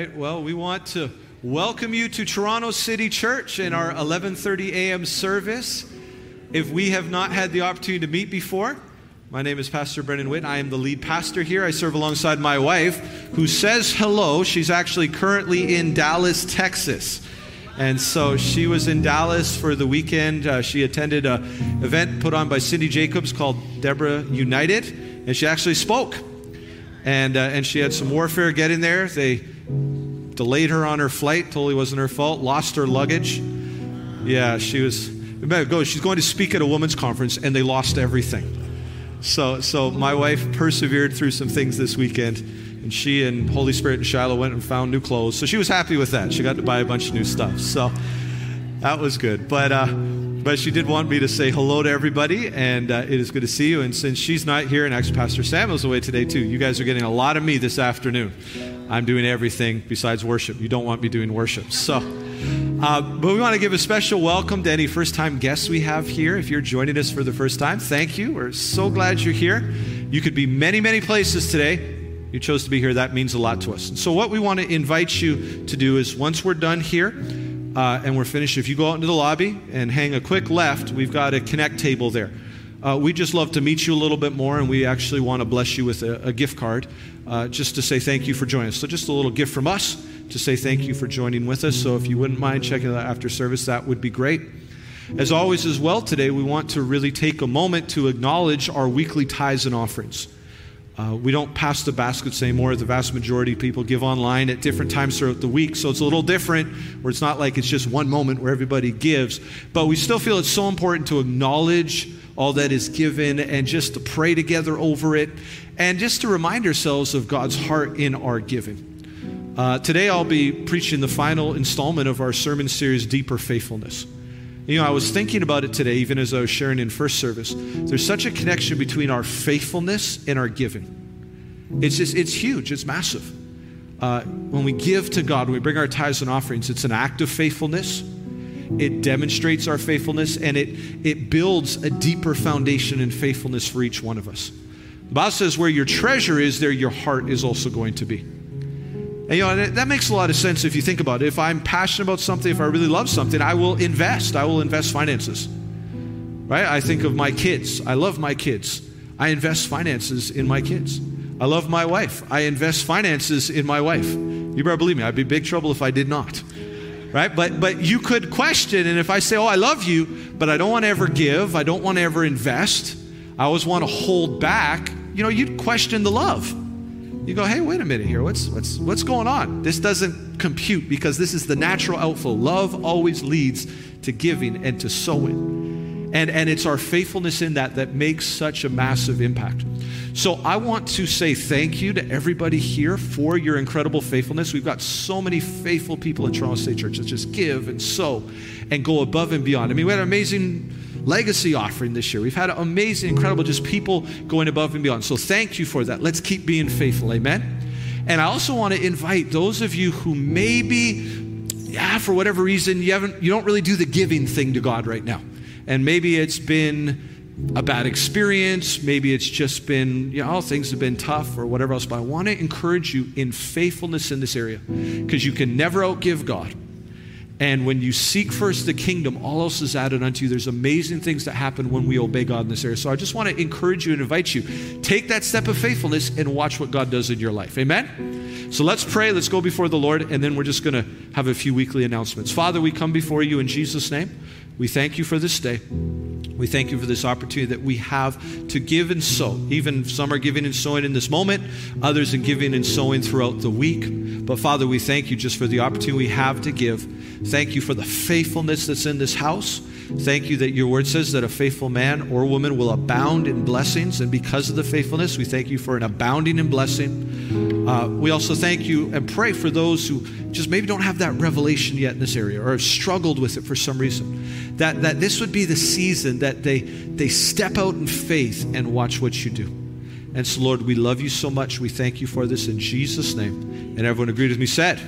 right. Well, we want to welcome you to Toronto City Church in our 11:30 a.m. service. If we have not had the opportunity to meet before, my name is Pastor Brendan Witt. I am the lead pastor here. I serve alongside my wife, who says hello. She's actually currently in Dallas, Texas. And so she was in Dallas for the weekend. Uh, she attended an event put on by Cindy Jacobs called Deborah United, and she actually spoke. And, uh, and she had some warfare getting there. They delayed her on her flight, totally wasn't her fault, lost her luggage. Yeah, she was, go, she's going to speak at a women's conference, and they lost everything. So, so my wife persevered through some things this weekend, and she and Holy Spirit and Shiloh went and found new clothes. So she was happy with that. She got to buy a bunch of new stuff. So that was good. But, uh, but she did want me to say hello to everybody, and uh, it is good to see you. And since she's not here, and actually Pastor Samuel's away today too, you guys are getting a lot of me this afternoon. I'm doing everything besides worship. You don't want me doing worship. So, uh, but we want to give a special welcome to any first time guests we have here. If you're joining us for the first time, thank you. We're so glad you're here. You could be many, many places today. You chose to be here. That means a lot to us. And so, what we want to invite you to do is once we're done here, uh, and we're finished, if you go out into the lobby and hang a quick left, we've got a connect table there. Uh, we just love to meet you a little bit more, and we actually want to bless you with a, a gift card uh, just to say thank you for joining us. So, just a little gift from us to say thank you for joining with us. So, if you wouldn't mind checking that after service, that would be great. As always, as well, today we want to really take a moment to acknowledge our weekly tithes and offerings. Uh, we don't pass the baskets anymore. The vast majority of people give online at different times throughout the week. So it's a little different, where it's not like it's just one moment where everybody gives. But we still feel it's so important to acknowledge all that is given and just to pray together over it and just to remind ourselves of God's heart in our giving. Uh, today I'll be preaching the final installment of our sermon series, Deeper Faithfulness. You know, I was thinking about it today, even as I was sharing in first service. There's such a connection between our faithfulness and our giving. It's just, it's huge, it's massive. Uh, when we give to God, when we bring our tithes and offerings, it's an act of faithfulness. It demonstrates our faithfulness and it, it builds a deeper foundation in faithfulness for each one of us. The Bible says, where your treasure is, there your heart is also going to be. And, you know, that makes a lot of sense if you think about it. If I'm passionate about something, if I really love something, I will invest. I will invest finances. Right? I think of my kids. I love my kids. I invest finances in my kids. I love my wife. I invest finances in my wife. You better believe me, I'd be big trouble if I did not. Right? But but you could question, and if I say, Oh, I love you, but I don't want to ever give, I don't want to ever invest, I always want to hold back, you know, you'd question the love you go, hey, wait a minute here. What's, what's, what's going on? This doesn't compute because this is the natural outflow. Love always leads to giving and to sowing. And, and it's our faithfulness in that that makes such a massive impact. So I want to say thank you to everybody here for your incredible faithfulness. We've got so many faithful people in Toronto State Church that just give and sow and go above and beyond. I mean, we had an amazing legacy offering this year. We've had amazing, incredible, just people going above and beyond. So thank you for that. Let's keep being faithful. Amen. And I also want to invite those of you who maybe, yeah, for whatever reason, you haven't, you don't really do the giving thing to God right now. And maybe it's been a bad experience. Maybe it's just been, you know, things have been tough or whatever else. But I want to encourage you in faithfulness in this area because you can never outgive God. And when you seek first the kingdom, all else is added unto you. There's amazing things that happen when we obey God in this area. So I just want to encourage you and invite you. Take that step of faithfulness and watch what God does in your life. Amen? So let's pray. Let's go before the Lord, and then we're just going to have a few weekly announcements. Father, we come before you in Jesus' name. We thank you for this day. We thank you for this opportunity that we have to give and sow. Even some are giving and sowing in this moment, others are giving and sowing throughout the week. But Father, we thank you just for the opportunity we have to give. Thank you for the faithfulness that's in this house. Thank you that your word says that a faithful man or woman will abound in blessings. And because of the faithfulness, we thank you for an abounding in blessing. Uh, we also thank you and pray for those who just maybe don't have that revelation yet in this area or have struggled with it for some reason. That, that this would be the season that they, they step out in faith and watch what you do. And so, Lord, we love you so much. We thank you for this in Jesus' name. And everyone agreed with me, said,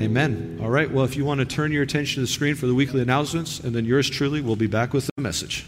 Amen. All right. Well, if you want to turn your attention to the screen for the weekly announcements, and then yours truly will be back with the message.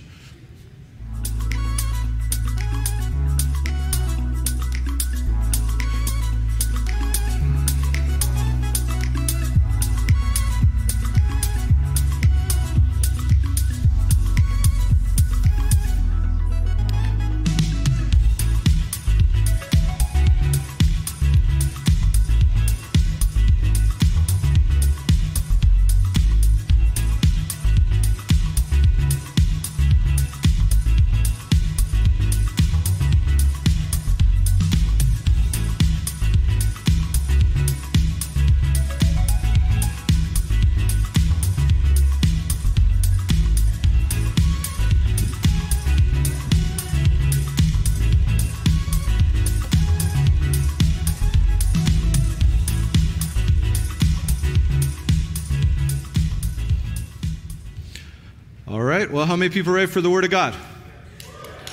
How many people are ready for the Word of God?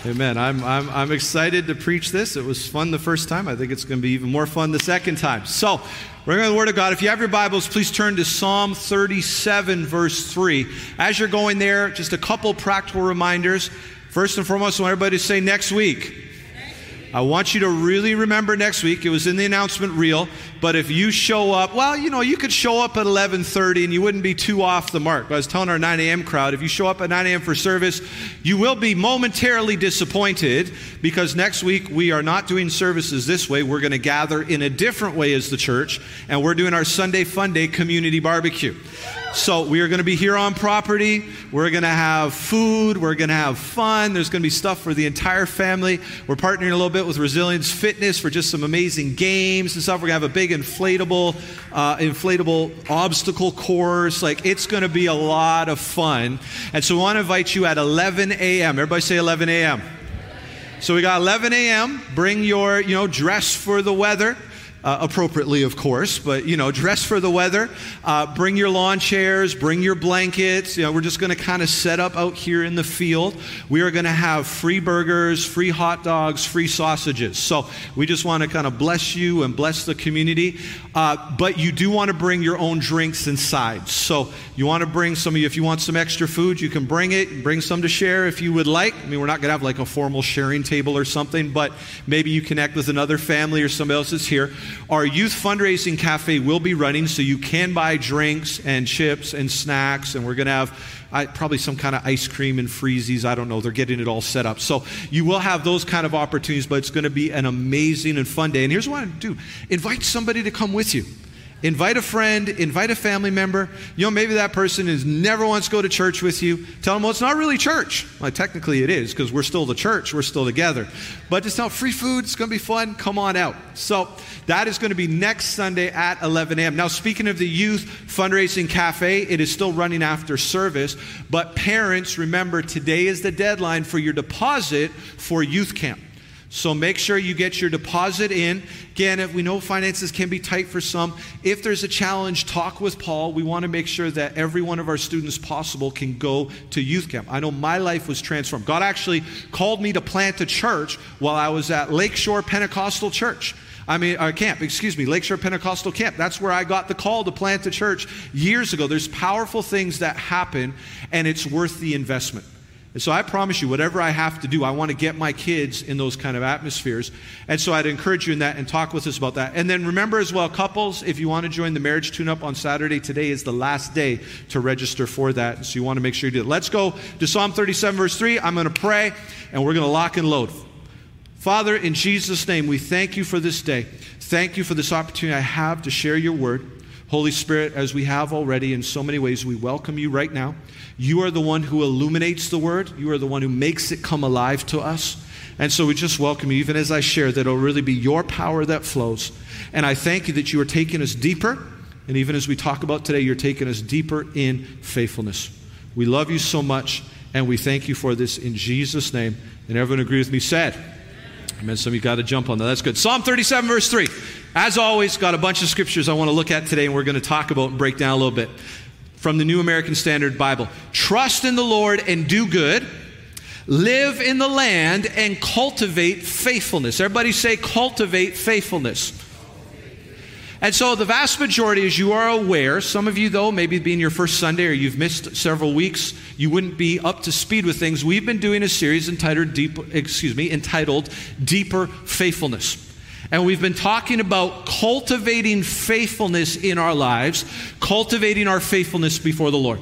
Amen. I'm, I'm, I'm excited to preach this. It was fun the first time. I think it's going to be even more fun the second time. So, to the Word of God. If you have your Bibles, please turn to Psalm 37, verse 3. As you're going there, just a couple practical reminders. First and foremost, I want everybody to say next week. I want you to really remember next week. It was in the announcement reel, but if you show up, well, you know, you could show up at 11:30 and you wouldn't be too off the mark. But I was telling our 9 a.m. crowd, if you show up at 9 a.m. for service, you will be momentarily disappointed because next week we are not doing services this way. We're going to gather in a different way as the church, and we're doing our Sunday Fun Day community barbecue. So we are going to be here on property. We're going to have food. We're going to have fun. There's going to be stuff for the entire family. We're partnering a little bit with Resilience Fitness for just some amazing games and stuff. We're going to have a big inflatable, uh, inflatable obstacle course. Like it's going to be a lot of fun. And so we want to invite you at 11 a.m. Everybody say 11 a.m. So we got 11 a.m. Bring your, you know, dress for the weather uh, appropriately, of course, but you know, dress for the weather. Uh, bring your lawn chairs, bring your blankets. You know, we're just going to kind of set up out here in the field. We are going to have free burgers, free hot dogs, free sausages. So we just want to kind of bless you and bless the community. Uh, but you do want to bring your own drinks inside. So you want to bring some of you, if you want some extra food, you can bring it. Bring some to share if you would like. I mean, we're not going to have like a formal sharing table or something, but maybe you connect with another family or somebody else that's here. Our youth fundraising cafe will be running, so you can buy drinks and chips and snacks, and we're going to have probably some kind of ice cream and freezies. I don't know. They're getting it all set up. So you will have those kind of opportunities, but it's going to be an amazing and fun day. And here's what I do invite somebody to come with you. Invite a friend, invite a family member. You know, maybe that person is never wants to go to church with you. Tell them, well, it's not really church. Well, technically it is because we're still the church, we're still together. But just tell free food, it's going to be fun. Come on out. So that is going to be next Sunday at 11 a.m. Now, speaking of the youth fundraising cafe, it is still running after service. But parents, remember today is the deadline for your deposit for youth camp. So make sure you get your deposit in. Again, if we know finances can be tight for some, if there's a challenge, talk with Paul. We want to make sure that every one of our students possible can go to youth camp. I know my life was transformed. God actually called me to plant a church while I was at Lakeshore Pentecostal Church. I mean, our camp, excuse me, Lakeshore Pentecostal Camp. That's where I got the call to plant a church years ago. There's powerful things that happen, and it's worth the investment. And so I promise you, whatever I have to do, I want to get my kids in those kind of atmospheres. And so I'd encourage you in that and talk with us about that. And then remember as well, couples, if you want to join the marriage tune up on Saturday, today is the last day to register for that. So you want to make sure you do it. Let's go to Psalm 37, verse 3. I'm going to pray and we're going to lock and load. Father, in Jesus' name, we thank you for this day. Thank you for this opportunity I have to share your word. Holy Spirit, as we have already in so many ways, we welcome you right now. You are the one who illuminates the word, you are the one who makes it come alive to us. And so we just welcome you, even as I share, that it'll really be your power that flows. And I thank you that you are taking us deeper. And even as we talk about today, you're taking us deeper in faithfulness. We love you so much, and we thank you for this in Jesus' name. And everyone agree with me said, Amen. Some of you got to jump on that. That's good. Psalm 37, verse 3. As always, got a bunch of scriptures I want to look at today, and we're going to talk about and break down a little bit from the New American Standard Bible. Trust in the Lord and do good. Live in the land and cultivate faithfulness. Everybody say, cultivate faithfulness. And so, the vast majority, as you are aware, some of you, though, maybe being your first Sunday or you've missed several weeks, you wouldn't be up to speed with things. We've been doing a series entitled, Deep, excuse me, entitled Deeper Faithfulness. And we've been talking about cultivating faithfulness in our lives, cultivating our faithfulness before the Lord.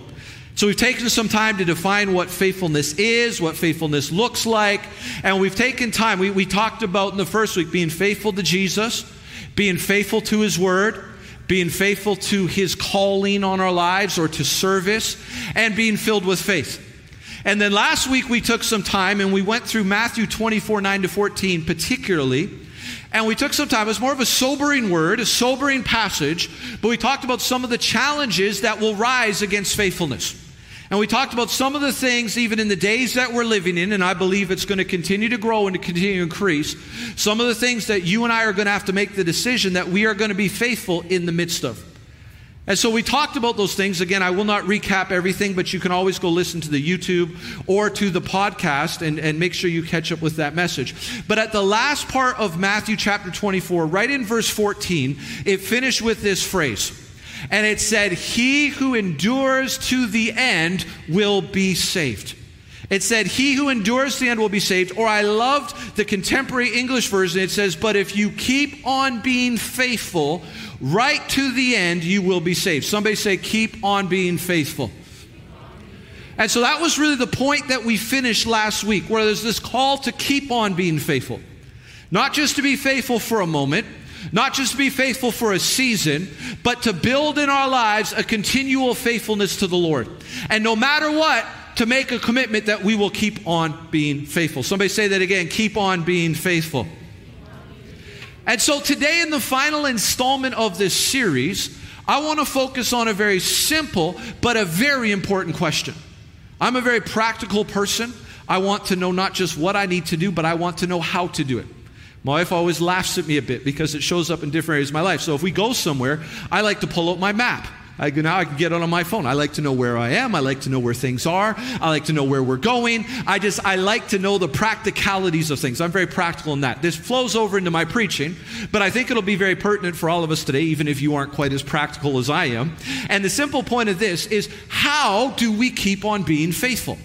So we've taken some time to define what faithfulness is, what faithfulness looks like, and we've taken time. We, we talked about in the first week being faithful to Jesus, being faithful to His Word, being faithful to His calling on our lives or to service, and being filled with faith. And then last week we took some time and we went through Matthew 24 9 to 14, particularly. And we took some time. It was more of a sobering word, a sobering passage, but we talked about some of the challenges that will rise against faithfulness. And we talked about some of the things, even in the days that we're living in, and I believe it's going to continue to grow and to continue to increase. Some of the things that you and I are going to have to make the decision that we are going to be faithful in the midst of. And so we talked about those things. Again, I will not recap everything, but you can always go listen to the YouTube or to the podcast and, and make sure you catch up with that message. But at the last part of Matthew chapter 24, right in verse 14, it finished with this phrase. And it said, He who endures to the end will be saved. It said, He who endures to the end will be saved. Or I loved the contemporary English version. It says, But if you keep on being faithful, right to the end, you will be saved. Somebody say, keep on being faithful. And so that was really the point that we finished last week, where there's this call to keep on being faithful. Not just to be faithful for a moment, not just to be faithful for a season, but to build in our lives a continual faithfulness to the Lord. And no matter what, to make a commitment that we will keep on being faithful. Somebody say that again keep on being faithful. And so today, in the final installment of this series, I want to focus on a very simple but a very important question. I'm a very practical person. I want to know not just what I need to do, but I want to know how to do it. My wife always laughs at me a bit because it shows up in different areas of my life. So if we go somewhere, I like to pull out my map. I, now I can get it on my phone. I like to know where I am. I like to know where things are. I like to know where we're going. I just, I like to know the practicalities of things. I'm very practical in that. This flows over into my preaching, but I think it'll be very pertinent for all of us today, even if you aren't quite as practical as I am. And the simple point of this is how do we keep on being faithful?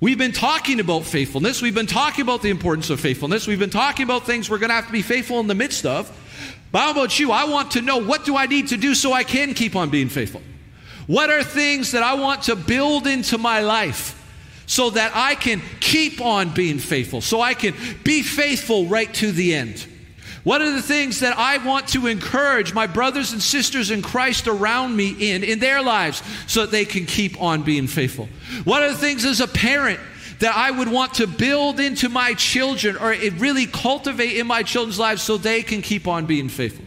We've been talking about faithfulness. We've been talking about the importance of faithfulness. We've been talking about things we're going to have to be faithful in the midst of. But how about you? I want to know what do I need to do so I can keep on being faithful? What are things that I want to build into my life so that I can keep on being faithful, so I can be faithful right to the end? What are the things that I want to encourage my brothers and sisters in Christ around me in, in their lives, so that they can keep on being faithful? What are the things as a parent that I would want to build into my children or really cultivate in my children's lives so they can keep on being faithful.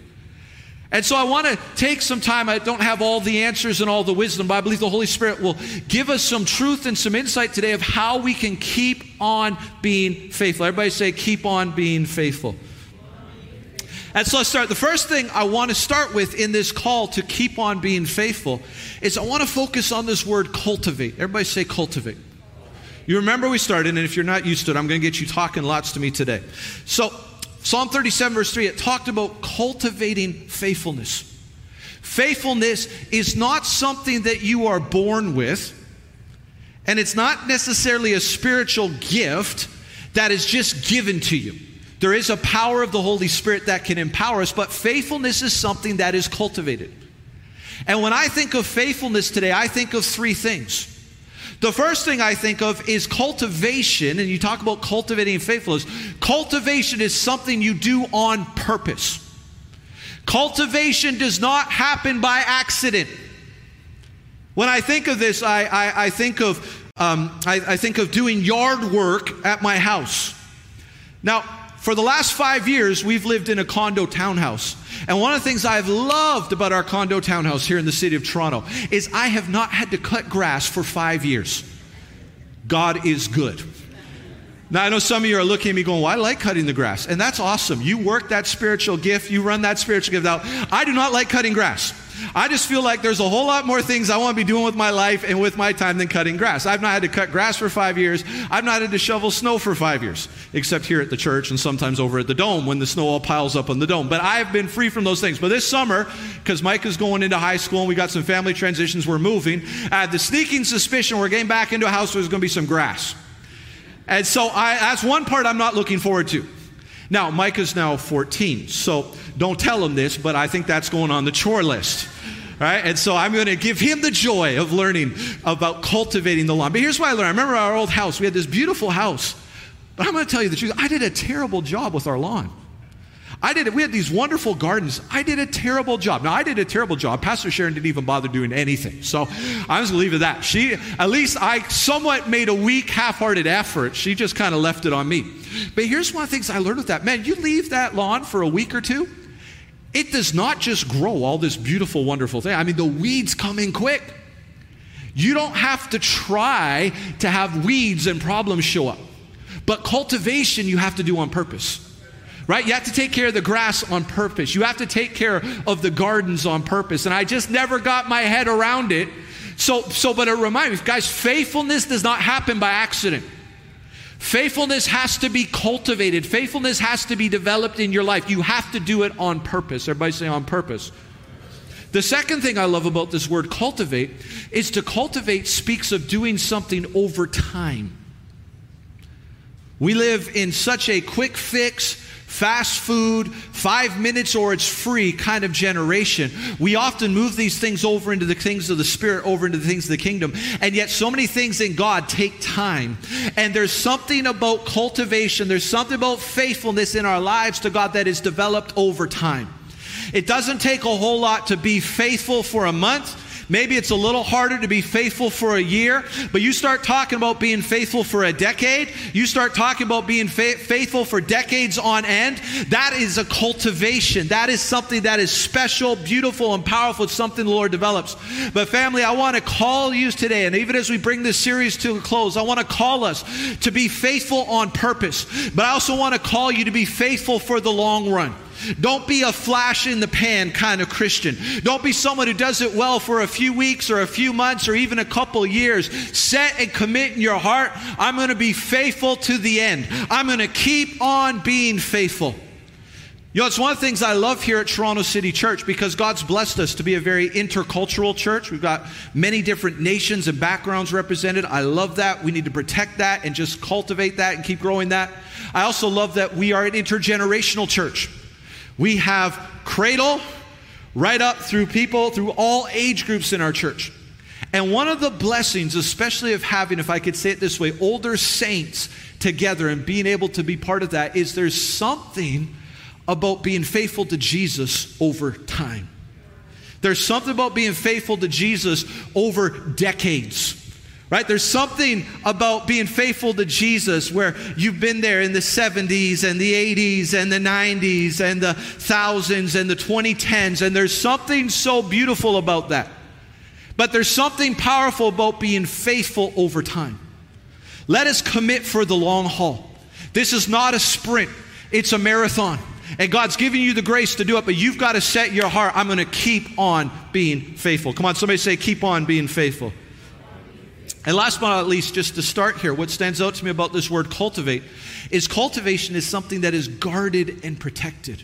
And so I want to take some time. I don't have all the answers and all the wisdom, but I believe the Holy Spirit will give us some truth and some insight today of how we can keep on being faithful. Everybody say, keep on being faithful. And so let's start. The first thing I want to start with in this call to keep on being faithful is I want to focus on this word cultivate. Everybody say cultivate. You remember we started, and if you're not used to it, I'm going to get you talking lots to me today. So, Psalm 37, verse 3, it talked about cultivating faithfulness. Faithfulness is not something that you are born with, and it's not necessarily a spiritual gift that is just given to you. There is a power of the Holy Spirit that can empower us, but faithfulness is something that is cultivated. And when I think of faithfulness today, I think of three things. The first thing I think of is cultivation, and you talk about cultivating faithfulness. Cultivation is something you do on purpose. Cultivation does not happen by accident. When I think of this, I, I, I think of um, I, I think of doing yard work at my house. Now, for the last five years, we've lived in a condo townhouse. And one of the things I've loved about our condo townhouse here in the city of Toronto is I have not had to cut grass for five years. God is good. Now, I know some of you are looking at me going, well, I like cutting the grass. And that's awesome. You work that spiritual gift, you run that spiritual gift out. I do not like cutting grass. I just feel like there's a whole lot more things I want to be doing with my life and with my time than cutting grass. I've not had to cut grass for five years. I've not had to shovel snow for five years, except here at the church and sometimes over at the dome when the snow all piles up on the dome. But I've been free from those things. But this summer, because Mike is going into high school and we got some family transitions, we're moving, I had the sneaking suspicion we're getting back into a house where there's going to be some grass. And so I, that's one part I'm not looking forward to. Now, Mike is now 14, so don't tell him this, but I think that's going on the chore list. Right? And so I'm going to give him the joy of learning about cultivating the lawn. But here's what I learned. I remember our old house. We had this beautiful house. But I'm going to tell you the truth. I did a terrible job with our lawn. I did it. We had these wonderful gardens. I did a terrible job. Now I did a terrible job. Pastor Sharon didn't even bother doing anything. So I was gonna leave it at that. She at least I somewhat made a weak, half-hearted effort. She just kind of left it on me. But here's one of the things I learned with that. Man, you leave that lawn for a week or two, it does not just grow all this beautiful, wonderful thing. I mean, the weeds come in quick. You don't have to try to have weeds and problems show up. But cultivation you have to do on purpose. right? You have to take care of the grass on purpose. You have to take care of the gardens on purpose. And I just never got my head around it. So, so but it reminds me, guys, faithfulness does not happen by accident. Faithfulness has to be cultivated. Faithfulness has to be developed in your life. You have to do it on purpose. Everybody say on purpose. The second thing I love about this word cultivate is to cultivate speaks of doing something over time. We live in such a quick fix, fast food, five minutes or it's free kind of generation. We often move these things over into the things of the Spirit, over into the things of the kingdom. And yet, so many things in God take time. And there's something about cultivation, there's something about faithfulness in our lives to God that is developed over time. It doesn't take a whole lot to be faithful for a month. Maybe it's a little harder to be faithful for a year, but you start talking about being faithful for a decade, you start talking about being fa- faithful for decades on end. That is a cultivation. That is something that is special, beautiful, and powerful. It's something the Lord develops. But, family, I want to call you today, and even as we bring this series to a close, I want to call us to be faithful on purpose, but I also want to call you to be faithful for the long run. Don't be a flash in the pan kind of Christian. Don't be someone who does it well for a few weeks or a few months or even a couple years. Set and commit in your heart I'm going to be faithful to the end. I'm going to keep on being faithful. You know, it's one of the things I love here at Toronto City Church because God's blessed us to be a very intercultural church. We've got many different nations and backgrounds represented. I love that. We need to protect that and just cultivate that and keep growing that. I also love that we are an intergenerational church. We have cradle right up through people, through all age groups in our church. And one of the blessings, especially of having, if I could say it this way, older saints together and being able to be part of that, is there's something about being faithful to Jesus over time. There's something about being faithful to Jesus over decades. Right? There's something about being faithful to Jesus where you've been there in the 70s and the 80s and the 90s and the thousands and the 2010s, and there's something so beautiful about that. But there's something powerful about being faithful over time. Let us commit for the long haul. This is not a sprint, it's a marathon. And God's giving you the grace to do it, but you've got to set your heart. I'm going to keep on being faithful. Come on, somebody say, keep on being faithful. And last but not least, just to start here, what stands out to me about this word cultivate is cultivation is something that is guarded and protected.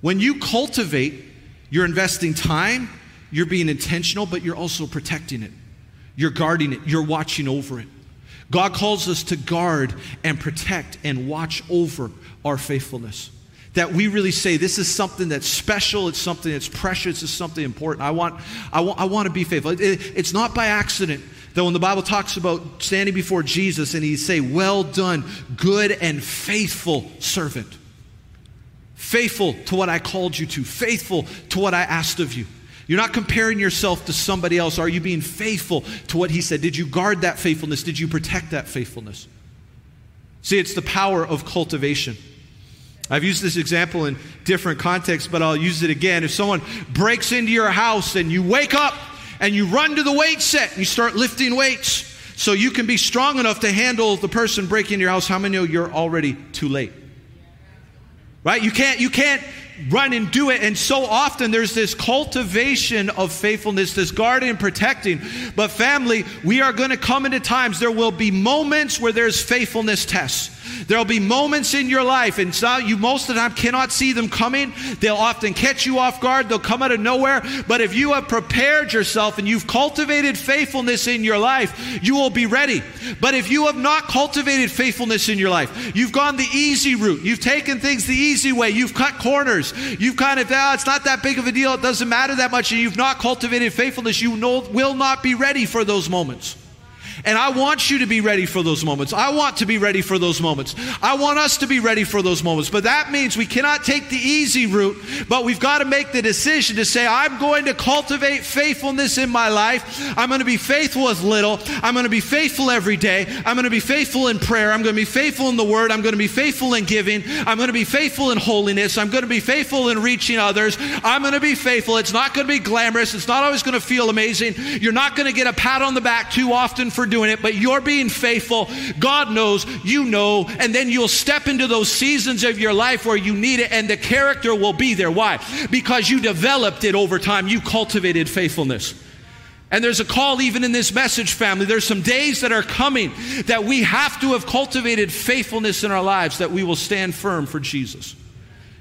When you cultivate, you're investing time, you're being intentional, but you're also protecting it. You're guarding it, you're watching over it. God calls us to guard and protect and watch over our faithfulness that we really say this is something that's special, it's something that's precious, it's something important. I want, I want, I want to be faithful. It, it's not by accident that when the Bible talks about standing before Jesus and he say, "Well done, good and faithful servant." Faithful to what I called you to, faithful to what I asked of you. You're not comparing yourself to somebody else. Are you being faithful to what he said? Did you guard that faithfulness? Did you protect that faithfulness? See, it's the power of cultivation. I've used this example in different contexts, but I'll use it again. If someone breaks into your house and you wake up and you run to the weight set and you start lifting weights so you can be strong enough to handle the person breaking your house, how many know you're already too late? Right? You can't, you can't run and do it. And so often there's this cultivation of faithfulness, this guarding and protecting. But family, we are going to come into times, there will be moments where there's faithfulness tests. There'll be moments in your life, and so you most of the time cannot see them coming. They'll often catch you off guard, they'll come out of nowhere. But if you have prepared yourself and you've cultivated faithfulness in your life, you will be ready. But if you have not cultivated faithfulness in your life, you've gone the easy route, you've taken things the easy way, you've cut corners, you've kind of, ah, it's not that big of a deal, it doesn't matter that much, and you've not cultivated faithfulness, you know, will not be ready for those moments. And I want you to be ready for those moments. I want to be ready for those moments. I want us to be ready for those moments. But that means we cannot take the easy route, but we've got to make the decision to say, I'm going to cultivate faithfulness in my life. I'm going to be faithful with little. I'm going to be faithful every day. I'm going to be faithful in prayer. I'm going to be faithful in the word. I'm going to be faithful in giving. I'm going to be faithful in holiness. I'm going to be faithful in reaching others. I'm going to be faithful. It's not going to be glamorous. It's not always going to feel amazing. You're not going to get a pat on the back too often for doing it, but you're being faithful. God knows, you know, and then you'll step into those seasons of your life where you need it, and the character will be there. Why? Because you developed it over time, you cultivated faithfulness. And there's a call even in this message, family. There's some days that are coming that we have to have cultivated faithfulness in our lives that we will stand firm for Jesus.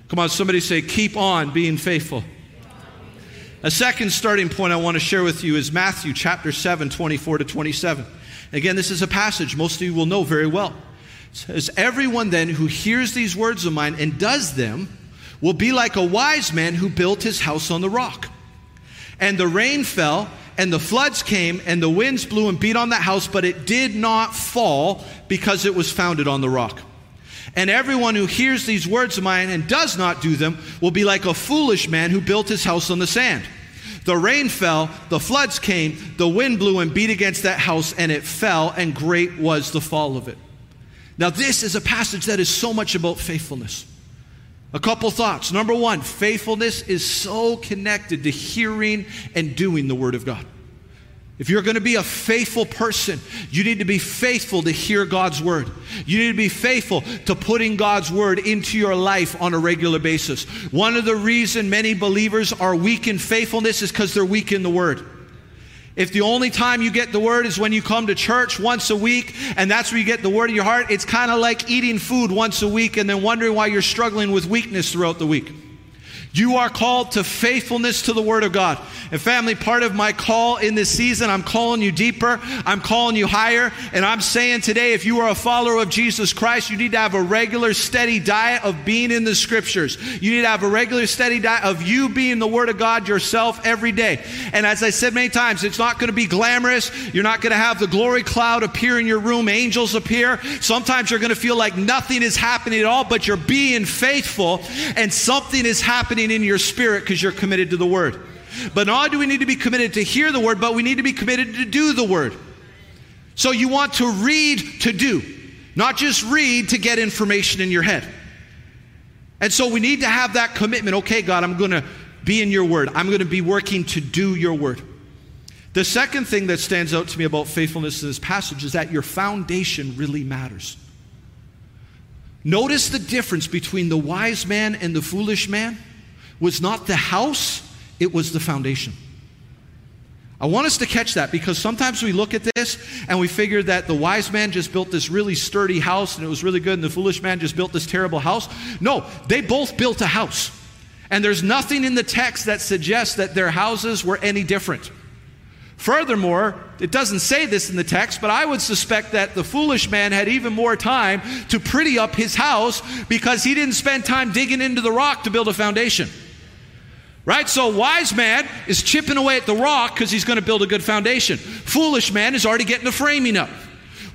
Come on, somebody say, keep on being faithful. A second starting point I want to share with you is Matthew chapter 7, 24 to 27. Again, this is a passage most of you will know very well. It says, Everyone then who hears these words of mine and does them will be like a wise man who built his house on the rock. And the rain fell, and the floods came, and the winds blew and beat on that house, but it did not fall because it was founded on the rock. And everyone who hears these words of mine and does not do them will be like a foolish man who built his house on the sand. The rain fell, the floods came, the wind blew and beat against that house, and it fell, and great was the fall of it. Now, this is a passage that is so much about faithfulness. A couple thoughts. Number one, faithfulness is so connected to hearing and doing the Word of God. If you're going to be a faithful person, you need to be faithful to hear God's word. You need to be faithful to putting God's word into your life on a regular basis. One of the reasons many believers are weak in faithfulness is because they're weak in the word. If the only time you get the word is when you come to church once a week and that's where you get the word in your heart, it's kind of like eating food once a week and then wondering why you're struggling with weakness throughout the week. You are called to faithfulness to the Word of God. And family, part of my call in this season, I'm calling you deeper, I'm calling you higher, and I'm saying today, if you are a follower of Jesus Christ, you need to have a regular, steady diet of being in the Scriptures. You need to have a regular, steady diet of you being the Word of God yourself every day. And as I said many times, it's not going to be glamorous. You're not going to have the glory cloud appear in your room, angels appear. Sometimes you're going to feel like nothing is happening at all, but you're being faithful, and something is happening happening in your spirit because you're committed to the word. But not do we need to be committed to hear the word, but we need to be committed to do the word. So you want to read to do, not just read to get information in your head. And so we need to have that commitment. Okay, God, I'm going to be in your word. I'm going to be working to do your word. The second thing that stands out to me about faithfulness in this passage is that your foundation really matters. Notice the difference between the wise man and the foolish man was not the house, it was the foundation. I want us to catch that because sometimes we look at this and we figure that the wise man just built this really sturdy house and it was really good, and the foolish man just built this terrible house. No, they both built a house. And there's nothing in the text that suggests that their houses were any different. Furthermore, it doesn't say this in the text, but I would suspect that the foolish man had even more time to pretty up his house because he didn't spend time digging into the rock to build a foundation. Right? So, wise man is chipping away at the rock because he's going to build a good foundation. Foolish man is already getting the framing up.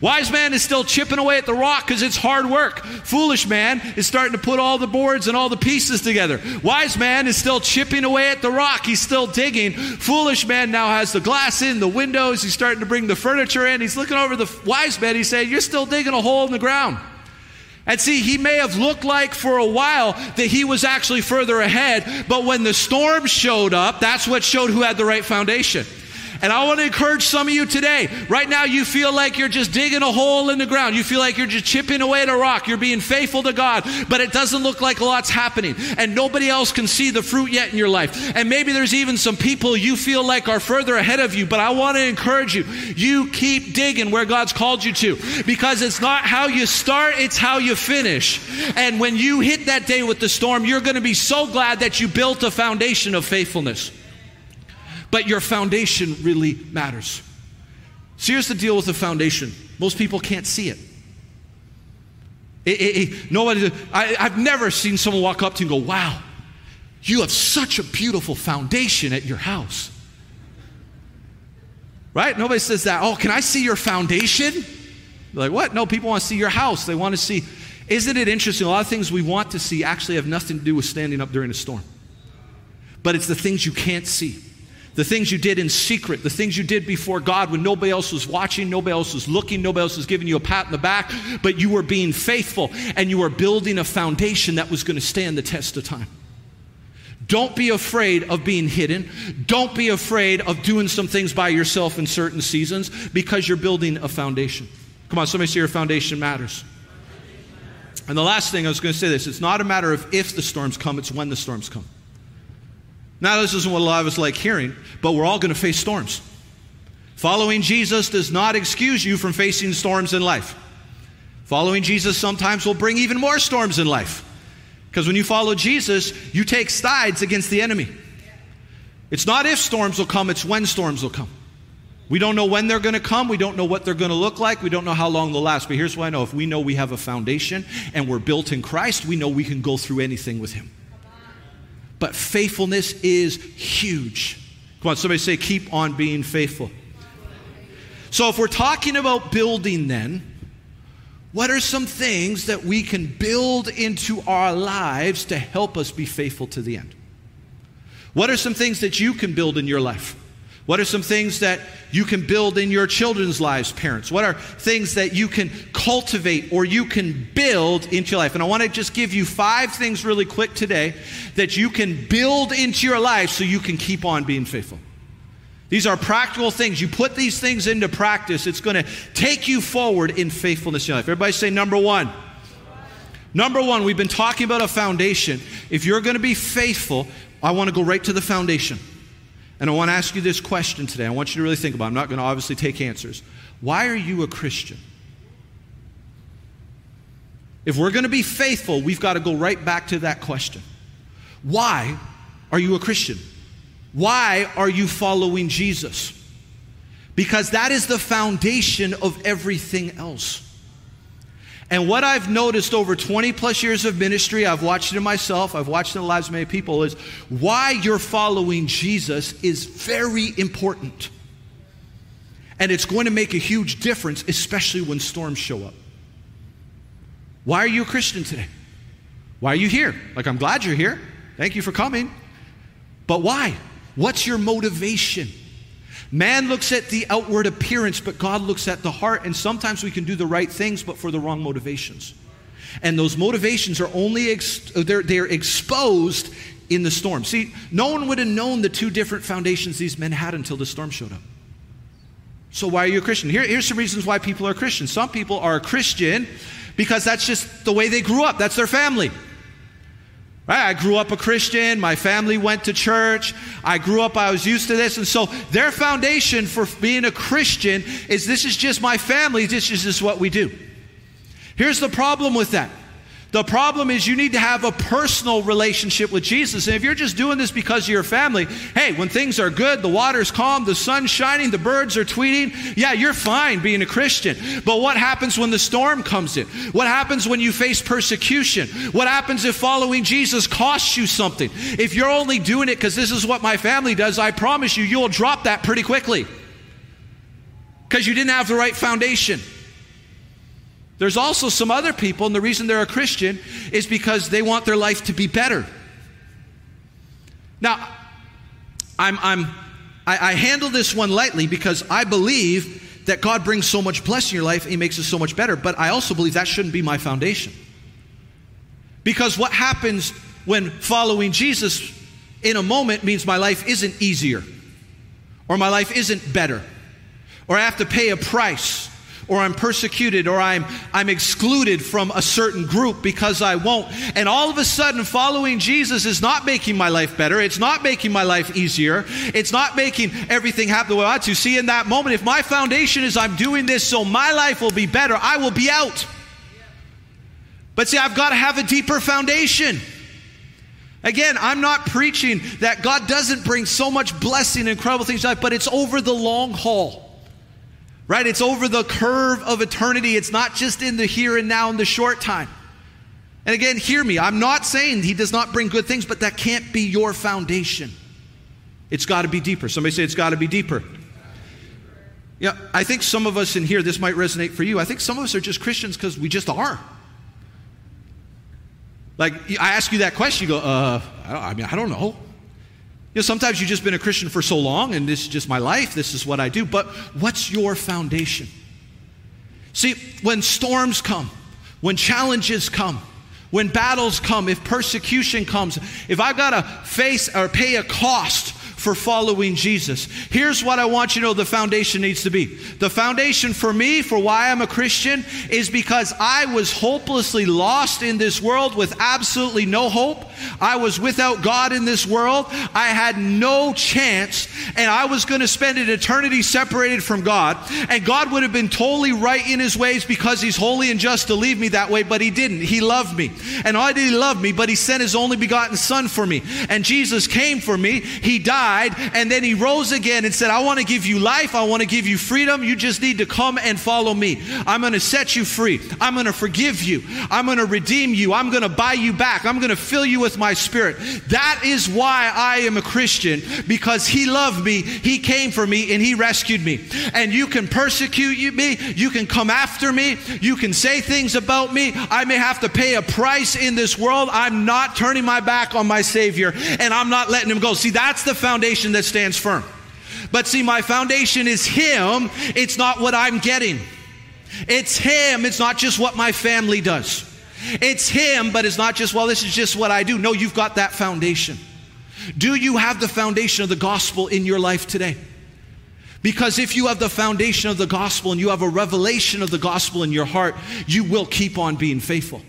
Wise man is still chipping away at the rock because it's hard work. Foolish man is starting to put all the boards and all the pieces together. Wise man is still chipping away at the rock. He's still digging. Foolish man now has the glass in, the windows. He's starting to bring the furniture in. He's looking over the wise man. He's saying, You're still digging a hole in the ground. And see, he may have looked like for a while that he was actually further ahead, but when the storm showed up, that's what showed who had the right foundation. And I want to encourage some of you today. Right now, you feel like you're just digging a hole in the ground. You feel like you're just chipping away at a rock. You're being faithful to God, but it doesn't look like a lot's happening. And nobody else can see the fruit yet in your life. And maybe there's even some people you feel like are further ahead of you, but I want to encourage you. You keep digging where God's called you to because it's not how you start, it's how you finish. And when you hit that day with the storm, you're going to be so glad that you built a foundation of faithfulness. But your foundation really matters. So here's the deal with the foundation most people can't see it. it, it, it nobody, I, I've never seen someone walk up to you and go, Wow, you have such a beautiful foundation at your house. Right? Nobody says that. Oh, can I see your foundation? They're like, what? No, people want to see your house. They want to see. Isn't it interesting? A lot of things we want to see actually have nothing to do with standing up during a storm. But it's the things you can't see the things you did in secret, the things you did before God when nobody else was watching, nobody else was looking, nobody else was giving you a pat in the back, but you were being faithful and you were building a foundation that was going to stand the test of time. Don't be afraid of being hidden. Don't be afraid of doing some things by yourself in certain seasons because you're building a foundation. Come on, somebody say your foundation matters. And the last thing I was going to say this it's not a matter of if the storms come, it's when the storms come. Now, this isn't what a lot of us like hearing, but we're all going to face storms. Following Jesus does not excuse you from facing storms in life. Following Jesus sometimes will bring even more storms in life. Because when you follow Jesus, you take sides against the enemy. It's not if storms will come, it's when storms will come. We don't know when they're going to come. We don't know what they're going to look like. We don't know how long they'll last. But here's what I know if we know we have a foundation and we're built in Christ, we know we can go through anything with Him. But faithfulness is huge. Come on, somebody say, keep on being faithful. So if we're talking about building, then, what are some things that we can build into our lives to help us be faithful to the end? What are some things that you can build in your life? What are some things that you can build in your children's lives, parents? What are things that you can cultivate or you can build into your life? And I want to just give you five things really quick today that you can build into your life so you can keep on being faithful. These are practical things. You put these things into practice, it's going to take you forward in faithfulness in your life. Everybody say number one. Number one, we've been talking about a foundation. If you're going to be faithful, I want to go right to the foundation. And I want to ask you this question today. I want you to really think about it. I'm not going to obviously take answers. Why are you a Christian? If we're going to be faithful, we've got to go right back to that question. Why are you a Christian? Why are you following Jesus? Because that is the foundation of everything else. And what I've noticed over 20 plus years of ministry, I've watched it myself, I've watched it in the lives of many people, is why you're following Jesus is very important. And it's going to make a huge difference, especially when storms show up. Why are you a Christian today? Why are you here? Like, I'm glad you're here. Thank you for coming. But why? What's your motivation? Man looks at the outward appearance, but God looks at the heart. And sometimes we can do the right things, but for the wrong motivations. And those motivations are only ex- they're, they're exposed in the storm. See, no one would have known the two different foundations these men had until the storm showed up. So why are you a Christian? Here, here's some reasons why people are Christians. Some people are a Christian because that's just the way they grew up. That's their family. I grew up a Christian. My family went to church. I grew up, I was used to this. And so their foundation for being a Christian is this is just my family. This is just what we do. Here's the problem with that the problem is you need to have a personal relationship with Jesus. And if you're just doing this because of your family, hey, when things are good, the water's calm, the sun's shining, the birds are tweeting, yeah, you're fine being a Christian. But what happens when the storm comes in? What happens when you face persecution? What happens if following Jesus costs you something? If you're only doing it because this is what my family does, I promise you, you'll drop that pretty quickly because you didn't have the right foundation. There's also some other people, and the reason they're a Christian is because they want their life to be better. Now, I'm, I'm, I, I handle this one lightly because I believe that God brings so much blessing in your life, He makes it so much better, but I also believe that shouldn't be my foundation. Because what happens when following Jesus in a moment means my life isn't easier, or my life isn't better, or I have to pay a price or I'm persecuted or I'm, I'm excluded from a certain group because I won't. And all of a sudden, following Jesus is not making my life better. It's not making my life easier. It's not making everything happen the way I want to. See, in that moment, if my foundation is I'm doing this so my life will be better, I will be out. But see, I've got to have a deeper foundation. Again, I'm not preaching that God doesn't bring so much blessing and incredible things in life, but it's over the long haul right? It's over the curve of eternity. It's not just in the here and now in the short time. And again, hear me. I'm not saying he does not bring good things, but that can't be your foundation. It's got to be deeper. Somebody say it's got to be deeper. Yeah, I think some of us in here, this might resonate for you. I think some of us are just Christians because we just are. Like, I ask you that question, you go, uh, I, I mean, I don't know know, sometimes you've just been a Christian for so long and this is just my life, this is what I do, but what's your foundation? See, when storms come, when challenges come, when battles come, if persecution comes, if I've got to face or pay a cost for following Jesus. Here's what I want you to know the foundation needs to be. The foundation for me, for why I'm a Christian, is because I was hopelessly lost in this world with absolutely no hope. I was without God in this world. I had no chance, and I was going to spend an eternity separated from God. And God would have been totally right in his ways because he's holy and just to leave me that way, but he didn't. He loved me. And not did he love me, but he sent his only begotten Son for me. And Jesus came for me. He died died, and then he rose again and said, I want to give you life. I want to give you freedom. You just need to come and follow me. I'm going to set you free. I'm going to forgive you. I'm going to redeem you. I'm going to buy you back. I'm going to fill you with my spirit. That is why I am a Christian, because he loved me. He came for me and he rescued me. And you can persecute me. You can come after me. You can say things about me. I may have to pay a price in this world. I'm not turning my back on my Savior and I'm not letting him go. See, that's the foundation foundation that stands firm. But see, my foundation is Him, it's not what I'm getting. It's Him, it's not just what my family does. It's Him, but it's not just, well, this is just what I do. No, you've got that foundation. Do you have the foundation of the gospel in your life today? Because if you have the foundation of the gospel and you have a revelation of the gospel in your heart, you will keep on being faithful.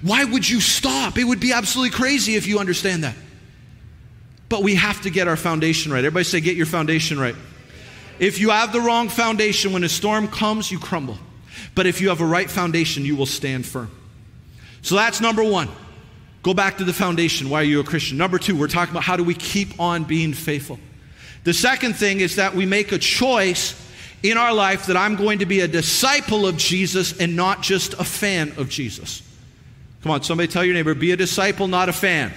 Why would you stop? It would be absolutely crazy if you understand that. But we have to get our foundation right. Everybody say, get your foundation right. If you have the wrong foundation, when a storm comes, you crumble. But if you have a right foundation, you will stand firm. So that's number one. Go back to the foundation. Why are you a Christian? Number two, we're talking about how do we keep on being faithful. The second thing is that we make a choice in our life that I'm going to be a disciple of Jesus and not just a fan of Jesus. Come on, somebody tell your neighbor, be a disciple, not a fan.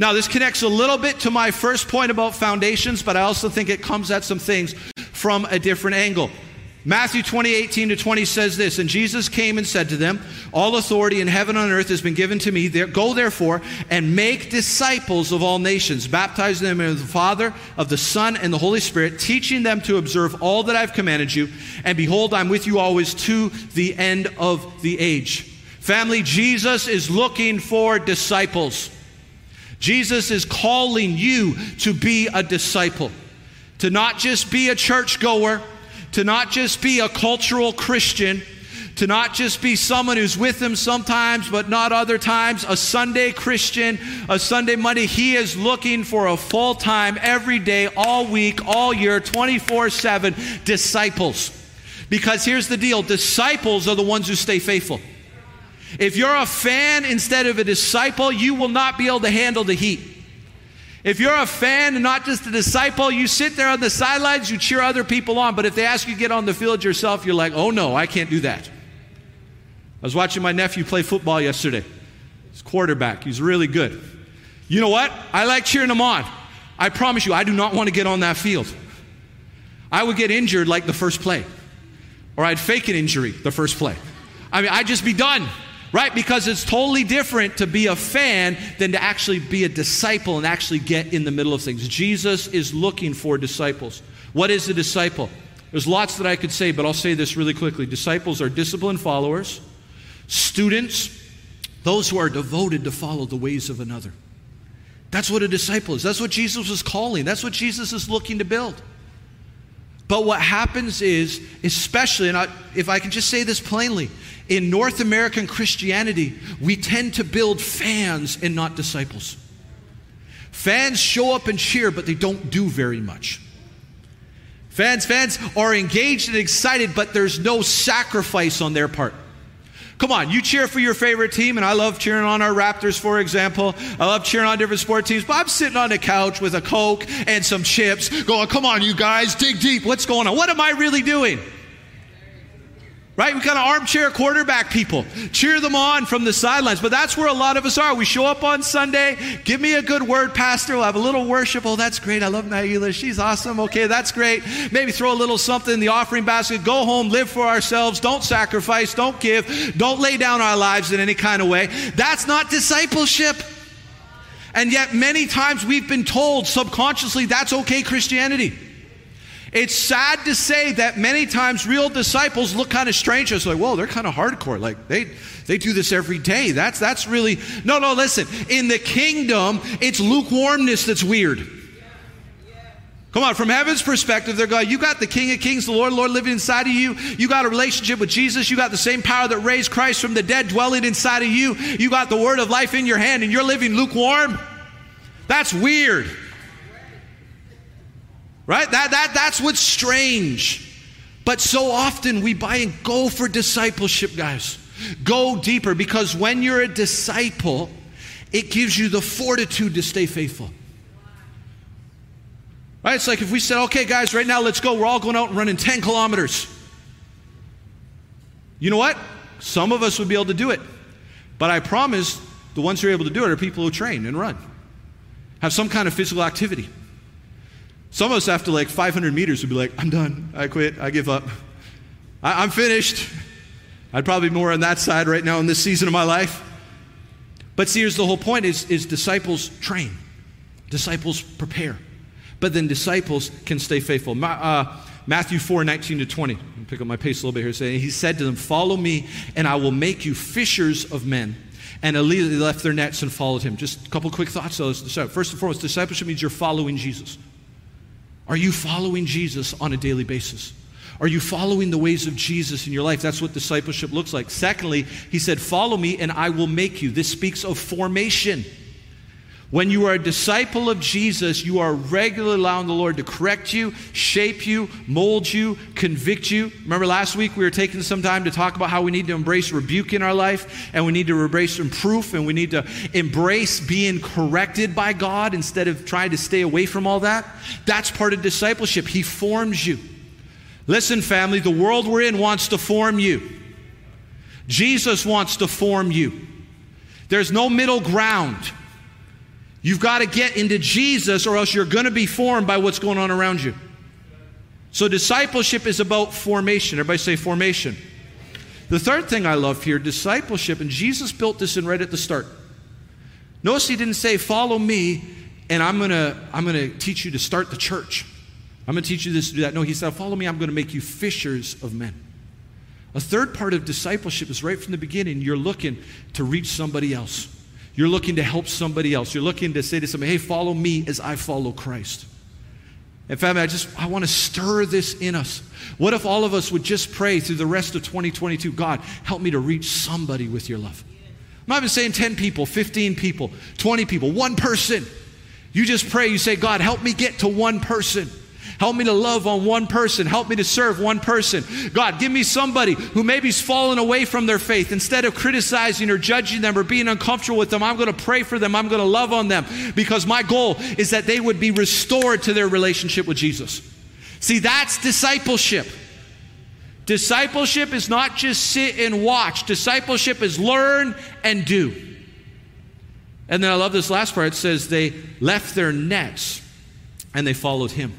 Now, this connects a little bit to my first point about foundations, but I also think it comes at some things from a different angle. Matthew 20, 18 to 20 says this And Jesus came and said to them, All authority in heaven and earth has been given to me. Go therefore and make disciples of all nations, baptizing them in the Father, of the Son, and the Holy Spirit, teaching them to observe all that I've commanded you. And behold, I'm with you always to the end of the age. Family, Jesus is looking for disciples. Jesus is calling you to be a disciple, to not just be a churchgoer, to not just be a cultural Christian, to not just be someone who's with him sometimes but not other times, a Sunday Christian, a Sunday Monday. He is looking for a full time, every day, all week, all year, 24 7 disciples. Because here's the deal disciples are the ones who stay faithful. If you're a fan instead of a disciple, you will not be able to handle the heat. If you're a fan and not just a disciple, you sit there on the sidelines, you cheer other people on. But if they ask you to get on the field yourself, you're like, oh no, I can't do that. I was watching my nephew play football yesterday. He's quarterback, he's really good. You know what? I like cheering him on. I promise you, I do not want to get on that field. I would get injured like the first play, or I'd fake an injury the first play. I mean, I'd just be done. Right? Because it's totally different to be a fan than to actually be a disciple and actually get in the middle of things. Jesus is looking for disciples. What is a disciple? There's lots that I could say, but I'll say this really quickly. Disciples are disciplined followers, students, those who are devoted to follow the ways of another. That's what a disciple is. That's what Jesus was calling. That's what Jesus is looking to build. But what happens is, especially, and I, if I can just say this plainly, in North American Christianity, we tend to build fans and not disciples. Fans show up and cheer, but they don't do very much. Fans, fans are engaged and excited, but there's no sacrifice on their part. Come on, you cheer for your favorite team, and I love cheering on our Raptors, for example. I love cheering on different sport teams, but I'm sitting on the couch with a Coke and some chips going, come on, you guys, dig deep. What's going on? What am I really doing? Right? We kind of armchair quarterback people. Cheer them on from the sidelines. But that's where a lot of us are. We show up on Sunday, give me a good word, Pastor. We'll have a little worship. Oh, that's great. I love Maggie. She's awesome. Okay, that's great. Maybe throw a little something in the offering basket. Go home, live for ourselves. Don't sacrifice. Don't give. Don't lay down our lives in any kind of way. That's not discipleship. And yet, many times we've been told subconsciously that's okay Christianity. It's sad to say that many times real disciples look kind of strange. It's like, whoa, they're kind of hardcore. Like they they do this every day. That's that's really no, no. Listen, in the kingdom, it's lukewarmness that's weird. Come on, from heaven's perspective, they're going, you got the King of Kings, the Lord, Lord living inside of you. You got a relationship with Jesus. You got the same power that raised Christ from the dead dwelling inside of you. You got the word of life in your hand and you're living lukewarm. That's weird. Right? That, that, that's what's strange. But so often we buy and go for discipleship, guys. Go deeper because when you're a disciple, it gives you the fortitude to stay faithful. Right? It's like if we said, okay, guys, right now, let's go. We're all going out and running 10 kilometers. You know what? Some of us would be able to do it. But I promise the ones who are able to do it are people who train and run, have some kind of physical activity. Some of us after like 500 meters would be like, I'm done. I quit. I give up. I, am finished. I'd probably be more on that side right now in this season of my life. But see, here's the whole point is, is disciples train. Disciples prepare. But then disciples can stay faithful. Ma, uh, Matthew 4, 19 to 20. pick up my pace a little bit here. Saying, he said to them, Follow me, and I will make you fishers of men. And immediately left their nets and followed him. Just a couple quick thoughts. So First and foremost, discipleship means you're following Jesus. Are you following Jesus on a daily basis? Are you following the ways of Jesus in your life? That's what discipleship looks like. Secondly, he said, Follow me and I will make you. This speaks of formation. When you are a disciple of Jesus, you are regularly allowing the Lord to correct you, shape you, mold you, convict you. Remember last week we were taking some time to talk about how we need to embrace rebuke in our life and we need to embrace proof and we need to embrace being corrected by God instead of trying to stay away from all that. That's part of discipleship. He forms you. Listen, family, the world we're in wants to form you. Jesus wants to form you. There's no middle ground. You've got to get into Jesus, or else you're going to be formed by what's going on around you. So, discipleship is about formation. Everybody say formation. The third thing I love here discipleship, and Jesus built this in right at the start. Notice he didn't say, Follow me, and I'm going to I'm to teach you to start the church. I'm going to teach you this to do that. No, he said, Follow me, I'm going to make you fishers of men. A third part of discipleship is right from the beginning, you're looking to reach somebody else. You're looking to help somebody else. You're looking to say to somebody, hey, follow me as I follow Christ. And family, I just I want to stir this in us. What if all of us would just pray through the rest of 2022, God, help me to reach somebody with your love. I'm not even saying 10 people, 15 people, 20 people, one person. You just pray, you say, God, help me get to one person. Help me to love on one person. Help me to serve one person. God, give me somebody who maybe's fallen away from their faith. Instead of criticizing or judging them or being uncomfortable with them, I'm going to pray for them. I'm going to love on them because my goal is that they would be restored to their relationship with Jesus. See, that's discipleship. Discipleship is not just sit and watch, discipleship is learn and do. And then I love this last part. It says they left their nets and they followed him.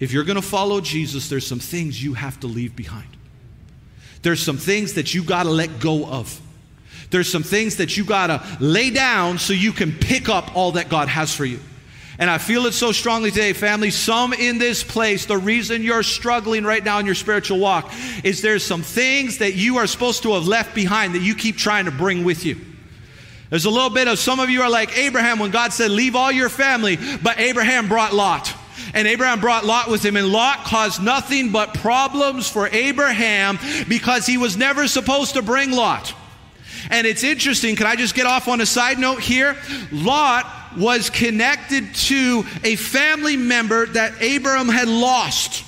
If you're going to follow Jesus, there's some things you have to leave behind. There's some things that you got to let go of. There's some things that you got to lay down so you can pick up all that God has for you. And I feel it so strongly today, family. Some in this place, the reason you're struggling right now in your spiritual walk is there's some things that you are supposed to have left behind that you keep trying to bring with you. There's a little bit of some of you are like Abraham when God said, Leave all your family, but Abraham brought Lot. And Abraham brought Lot with him, and Lot caused nothing but problems for Abraham because he was never supposed to bring Lot. And it's interesting, can I just get off on a side note here? Lot was connected to a family member that Abraham had lost.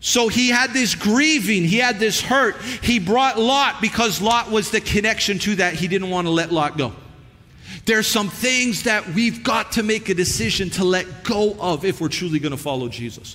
So he had this grieving, he had this hurt. He brought Lot because Lot was the connection to that. He didn't want to let Lot go. There's some things that we've got to make a decision to let go of if we're truly going to follow Jesus.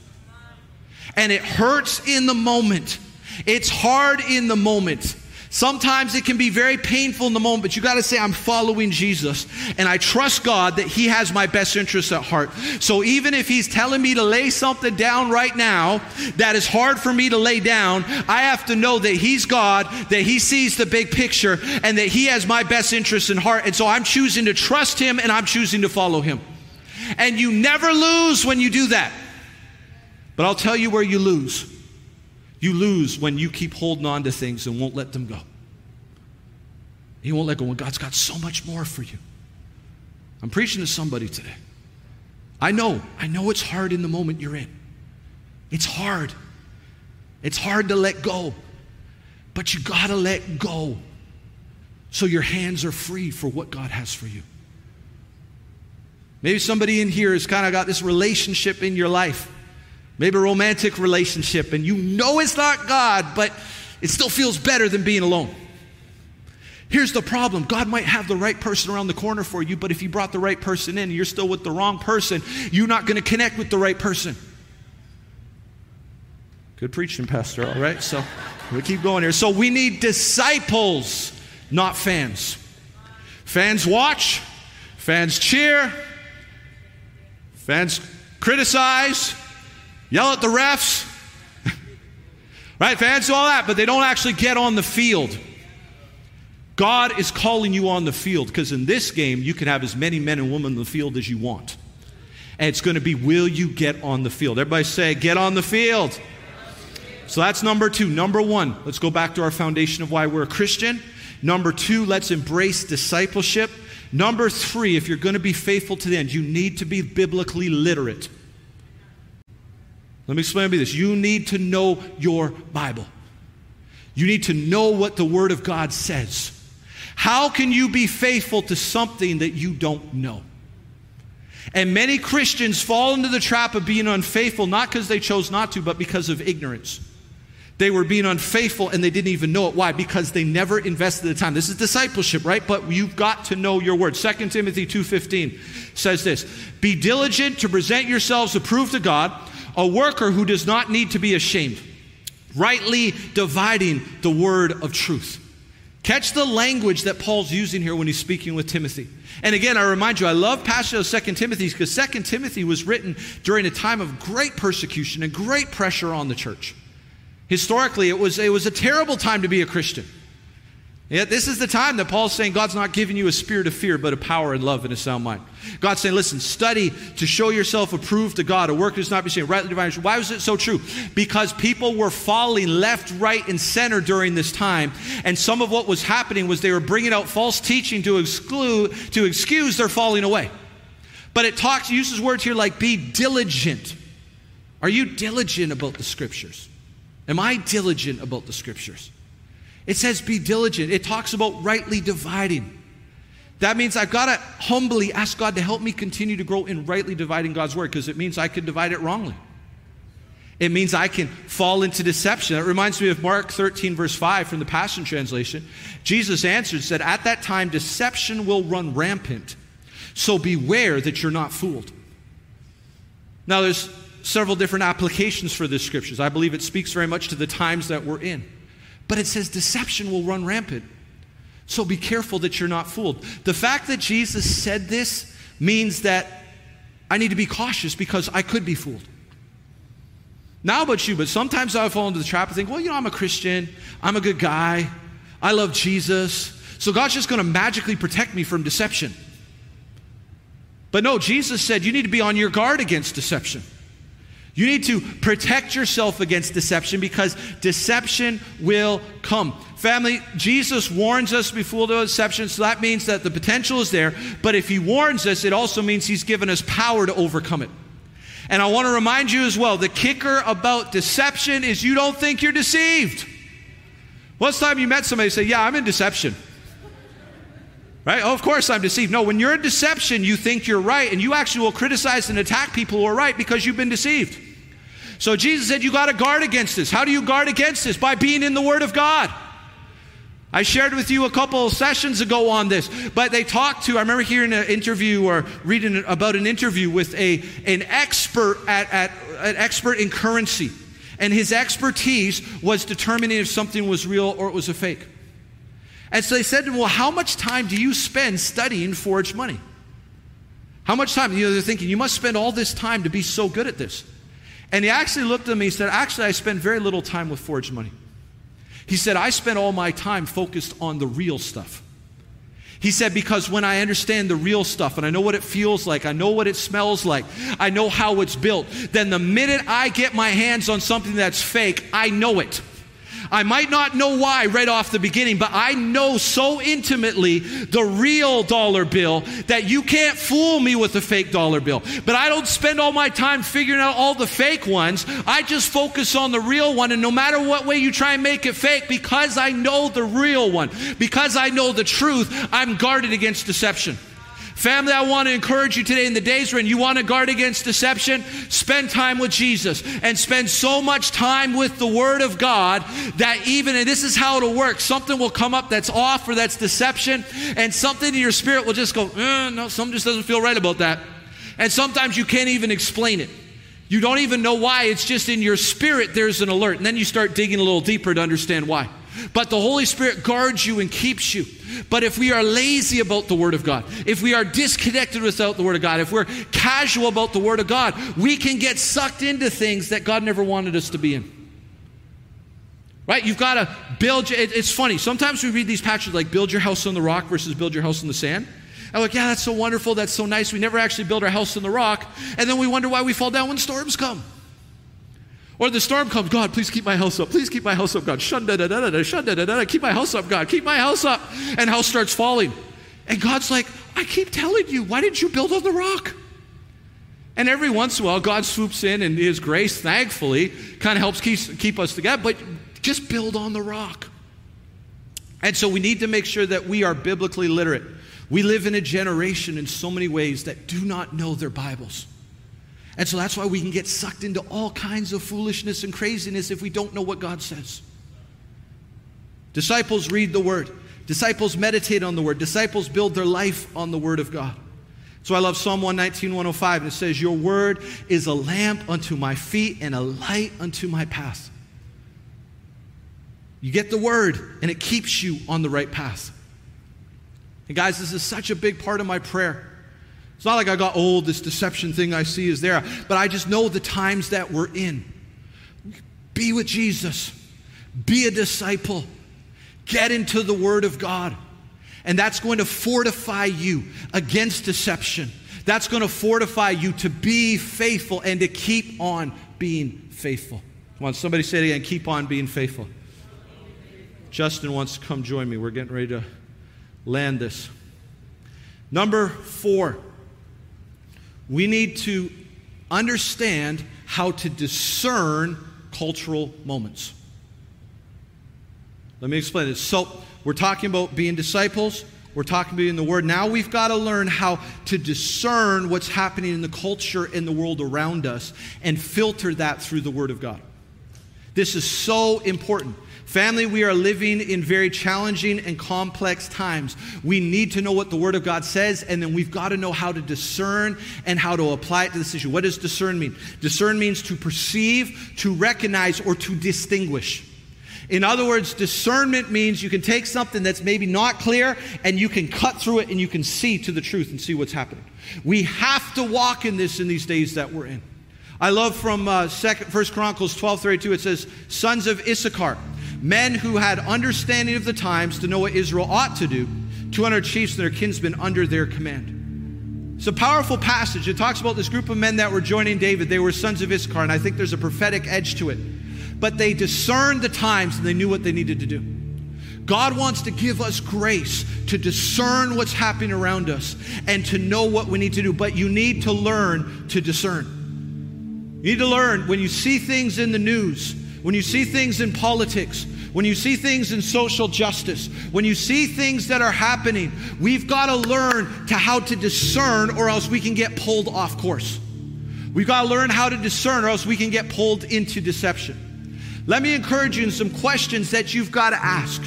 And it hurts in the moment. It's hard in the moment. Sometimes it can be very painful in the moment, but you got to say, I'm following Jesus and I trust God that He has my best interests at heart. So even if He's telling me to lay something down right now that is hard for me to lay down, I have to know that He's God, that He sees the big picture, and that He has my best interests in heart. And so I'm choosing to trust Him and I'm choosing to follow Him. And you never lose when you do that. But I'll tell you where you lose. You lose when you keep holding on to things and won't let them go. You won't let go when God's got so much more for you. I'm preaching to somebody today. I know, I know it's hard in the moment you're in. It's hard. It's hard to let go. But you got to let go so your hands are free for what God has for you. Maybe somebody in here has kind of got this relationship in your life, maybe a romantic relationship, and you know it's not God, but it still feels better than being alone. Here's the problem God might have the right person around the corner for you, but if you brought the right person in and you're still with the wrong person, you're not going to connect with the right person. Good preaching, Pastor, all right? So we keep going here. So we need disciples, not fans. Fans watch, fans cheer, Fans criticize, yell at the refs. right? Fans do all that, but they don't actually get on the field. God is calling you on the field because in this game, you can have as many men and women in the field as you want. And it's going to be, will you get on the field? Everybody say, get on the field. So that's number two. Number one, let's go back to our foundation of why we're a Christian. Number two, let's embrace discipleship. Number three, if you're going to be faithful to the end, you need to be biblically literate. Let me explain to you this. You need to know your Bible. You need to know what the Word of God says. How can you be faithful to something that you don't know? And many Christians fall into the trap of being unfaithful, not because they chose not to, but because of ignorance. They were being unfaithful and they didn't even know it. Why? Because they never invested the time. This is discipleship, right? But you've got to know your word. 2 Timothy 2:15 says this: "Be diligent to present yourselves approved to God, a worker who does not need to be ashamed, rightly dividing the word of truth." Catch the language that Paul's using here when he's speaking with Timothy. And again, I remind you, I love passages of 2 Timothy because 2 Timothy was written during a time of great persecution and great pressure on the church. Historically, it was, it was a terrible time to be a Christian. Yet this is the time that Paul's saying God's not giving you a spirit of fear, but a power and love and a sound mind. God's saying, listen, study to show yourself approved to God, a work does not be seen, rightly dividing. Why was it so true? Because people were falling left, right, and center during this time. And some of what was happening was they were bringing out false teaching to exclude, to excuse their falling away. But it talks, uses words here like be diligent. Are you diligent about the scriptures? Am I diligent about the scriptures? It says be diligent. It talks about rightly dividing. That means I've got to humbly ask God to help me continue to grow in rightly dividing God's word because it means I could divide it wrongly. It means I can fall into deception. It reminds me of Mark 13, verse 5 from the Passion Translation. Jesus answered, said, At that time, deception will run rampant. So beware that you're not fooled. Now, there's several different applications for this scriptures. I believe it speaks very much to the times that we're in. But it says deception will run rampant. So be careful that you're not fooled. The fact that Jesus said this means that I need to be cautious because I could be fooled. Now about you, but sometimes I fall into the trap of thinking, well, you know, I'm a Christian, I'm a good guy, I love Jesus, so God's just going to magically protect me from deception. But no, Jesus said you need to be on your guard against deception. You need to protect yourself against deception because deception will come. Family, Jesus warns us before the deception, so that means that the potential is there. But if He warns us, it also means He's given us power to overcome it. And I want to remind you as well the kicker about deception is you don't think you're deceived. What's time you met somebody say, Yeah, I'm in deception? Right? Oh, of course I'm deceived. No, when you're in deception, you think you're right, and you actually will criticize and attack people who are right because you've been deceived. So Jesus said, You got to guard against this. How do you guard against this? By being in the Word of God. I shared with you a couple sessions ago on this, but they talked to, I remember hearing an interview or reading about an interview with a, an expert at, at an expert in currency. And his expertise was determining if something was real or it was a fake. And so they said to him, Well, how much time do you spend studying forged money? How much time? You know, they're thinking, You must spend all this time to be so good at this. And he actually looked at me and said, Actually, I spend very little time with forged money. He said, I spend all my time focused on the real stuff. He said, Because when I understand the real stuff and I know what it feels like, I know what it smells like, I know how it's built, then the minute I get my hands on something that's fake, I know it. I might not know why right off the beginning, but I know so intimately the real dollar bill that you can't fool me with a fake dollar bill. But I don't spend all my time figuring out all the fake ones. I just focus on the real one. And no matter what way you try and make it fake, because I know the real one, because I know the truth, I'm guarded against deception. Family, I want to encourage you today in the days when you want to guard against deception, spend time with Jesus and spend so much time with the Word of God that even, and this is how it'll work, something will come up that's off or that's deception, and something in your spirit will just go, eh, no, something just doesn't feel right about that. And sometimes you can't even explain it. You don't even know why. It's just in your spirit there's an alert. And then you start digging a little deeper to understand why. But the Holy Spirit guards you and keeps you. But if we are lazy about the Word of God, if we are disconnected without the Word of God, if we're casual about the Word of God, we can get sucked into things that God never wanted us to be in. Right? You've got to build. It's funny. Sometimes we read these passages like build your house on the rock versus build your house on the sand. I'm like, yeah, that's so wonderful. That's so nice. We never actually build our house on the rock. And then we wonder why we fall down when storms come. Or the storm comes, God, please keep my house up. Please keep my house up, God. Shun da da da da shun da da da. Keep my house up, God. Keep my house up. And house starts falling. And God's like, I keep telling you, why didn't you build on the rock? And every once in a while, God swoops in and His grace, thankfully, kind of helps keep, keep us together. But just build on the rock. And so we need to make sure that we are biblically literate. We live in a generation in so many ways that do not know their Bibles. And so that's why we can get sucked into all kinds of foolishness and craziness if we don't know what God says. Disciples read the Word, disciples meditate on the Word, disciples build their life on the Word of God. So I love Psalm 119, 105, and it says, Your Word is a lamp unto my feet and a light unto my path. You get the Word, and it keeps you on the right path. And guys, this is such a big part of my prayer. It's not like I got old, this deception thing I see is there, but I just know the times that we're in. Be with Jesus, be a disciple, get into the Word of God. And that's going to fortify you against deception. That's going to fortify you to be faithful and to keep on being faithful. Come on, somebody say it again keep on being faithful. Justin wants to come join me. We're getting ready to land this. Number four we need to understand how to discern cultural moments. Let me explain this. So, we're talking about being disciples, we're talking about in the Word. Now we've got to learn how to discern what's happening in the culture in the world around us and filter that through the Word of God. This is so important. Family, we are living in very challenging and complex times. We need to know what the Word of God says, and then we've got to know how to discern and how to apply it to this issue. What does discern mean? Discern means to perceive, to recognize, or to distinguish. In other words, discernment means you can take something that's maybe not clear and you can cut through it and you can see to the truth and see what's happening. We have to walk in this in these days that we're in. I love from uh, second, First Chronicles 12 32, it says, Sons of Issachar men who had understanding of the times to know what Israel ought to do, 200 chiefs and their kinsmen under their command. It's a powerful passage. It talks about this group of men that were joining David. They were sons of Issachar, and I think there's a prophetic edge to it. But they discerned the times and they knew what they needed to do. God wants to give us grace to discern what's happening around us and to know what we need to do. But you need to learn to discern. You need to learn when you see things in the news, when you see things in politics, when you see things in social justice, when you see things that are happening, we've got to learn to how to discern or else we can get pulled off course. We've got to learn how to discern or else we can get pulled into deception. Let me encourage you in some questions that you've got to ask.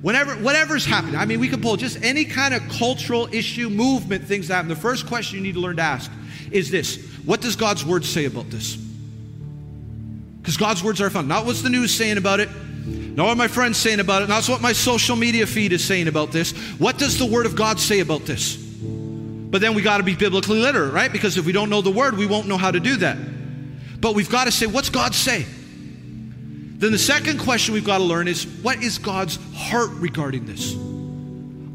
Whenever, whatever's happening, I mean, we can pull just any kind of cultural issue, movement, things that happen. The first question you need to learn to ask is this What does God's word say about this? Because God's words are found. Not what's the news saying about it, not what my friend's saying about it, not what my social media feed is saying about this. What does the Word of God say about this? But then we got to be biblically literate, right? Because if we don't know the Word, we won't know how to do that. But we've got to say, what's God say? Then the second question we've got to learn is, what is God's heart regarding this?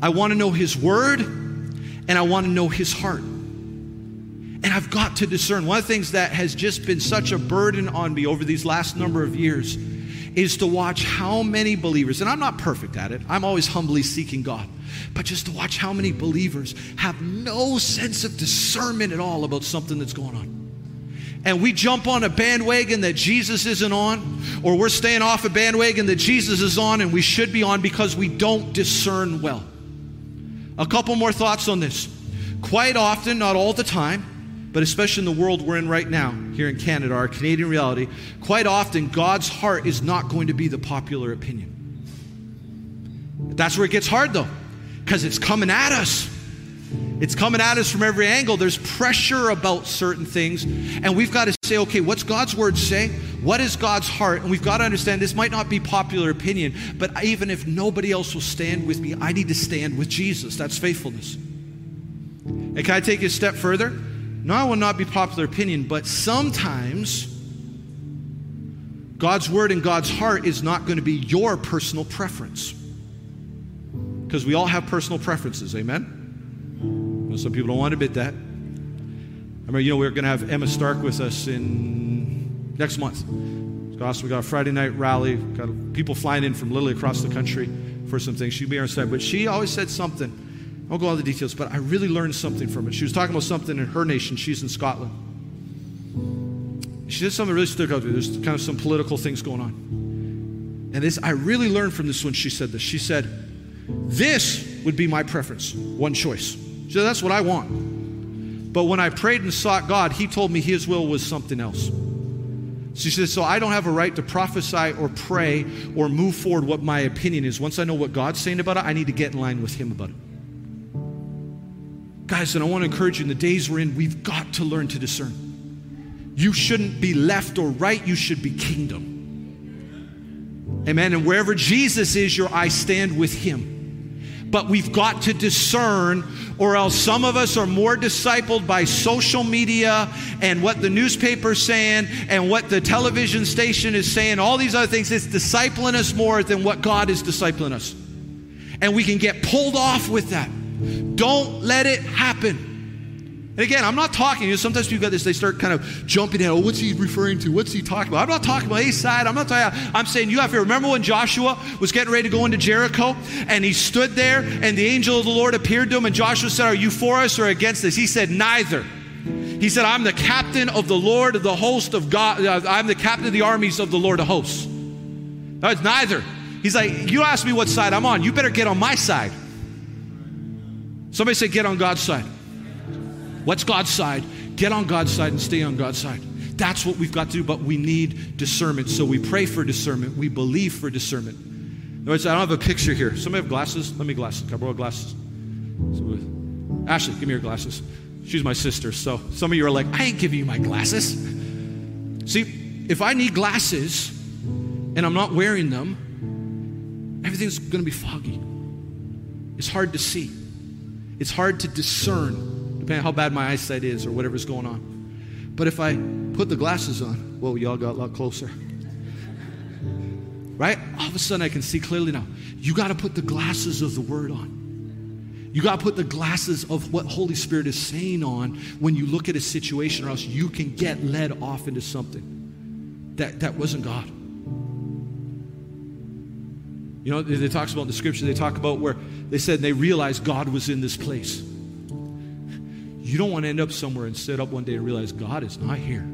I want to know His Word, and I want to know His heart. And I've got to discern. One of the things that has just been such a burden on me over these last number of years is to watch how many believers, and I'm not perfect at it, I'm always humbly seeking God, but just to watch how many believers have no sense of discernment at all about something that's going on and we jump on a bandwagon that Jesus isn't on, or we're staying off a bandwagon that Jesus is on and we should be on because we don't discern well. A couple more thoughts on this. Quite often, not all the time, but especially in the world we're in right now, here in Canada, our Canadian reality, quite often God's heart is not going to be the popular opinion. That's where it gets hard though, because it's coming at us. It's coming at us from every angle. There's pressure about certain things. And we've got to say, okay, what's God's word say? What is God's heart? And we've got to understand this might not be popular opinion, but even if nobody else will stand with me, I need to stand with Jesus. That's faithfulness. And can I take a step further? No, I will not be popular opinion, but sometimes God's word and God's heart is not going to be your personal preference. Because we all have personal preferences, amen? some people don't want to admit that. I remember, you know, we are going to have Emma Stark with us in next month. Awesome. We got a Friday night rally. Got people flying in from literally across the country for some things. She'd be on side, but she always said something. I won't go all the details, but I really learned something from it. She was talking about something in her nation. She's in Scotland. She did something really stuck out to me. There's kind of some political things going on. And this, I really learned from this when she said this. She said, This would be my preference, one choice. She said, That's what I want. But when I prayed and sought God, He told me His will was something else. She said, So I don't have a right to prophesy or pray or move forward what my opinion is. Once I know what God's saying about it, I need to get in line with Him about it. Guys, and I want to encourage you in the days we're in, we've got to learn to discern. You shouldn't be left or right, you should be kingdom. Amen. And wherever Jesus is, your I stand with Him but we've got to discern, or else some of us are more discipled by social media and what the newspaper's saying and what the television station is saying, all these other things. It's discipling us more than what God is discipling us. And we can get pulled off with that. Don't let it happen. And again, I'm not talking, you know, sometimes people got this, they start kind of jumping in. Oh, what's he referring to? What's he talking about? I'm not talking about east side. I'm not talking I'm saying you have to remember when Joshua was getting ready to go into Jericho and he stood there and the angel of the Lord appeared to him and Joshua said, Are you for us or against us? He said, Neither. He said, I'm the captain of the Lord of the host of God. Uh, I'm the captain of the armies of the Lord of hosts. It's neither. He's like, You ask me what side I'm on. You better get on my side. Somebody say, Get on God's side. What's God's side? Get on God's side and stay on God's side. That's what we've got to do, but we need discernment. So we pray for discernment. We believe for discernment. In words, I don't have a picture here. Somebody have glasses? Let me glasses. Can I borrow glasses? Ashley, give me your glasses. She's my sister. So some of you are like, I ain't giving you my glasses. See, if I need glasses and I'm not wearing them, everything's going to be foggy. It's hard to see, it's hard to discern depending on how bad my eyesight is or whatever's going on. But if I put the glasses on, whoa, y'all got a lot closer. Right? All of a sudden I can see clearly now. You got to put the glasses of the Word on. You got to put the glasses of what Holy Spirit is saying on when you look at a situation, or else you can get led off into something that, that wasn't God. You know, it talks about in the scripture, they talk about where they said they realized God was in this place. You don't want to end up somewhere and sit up one day and realize God is not here.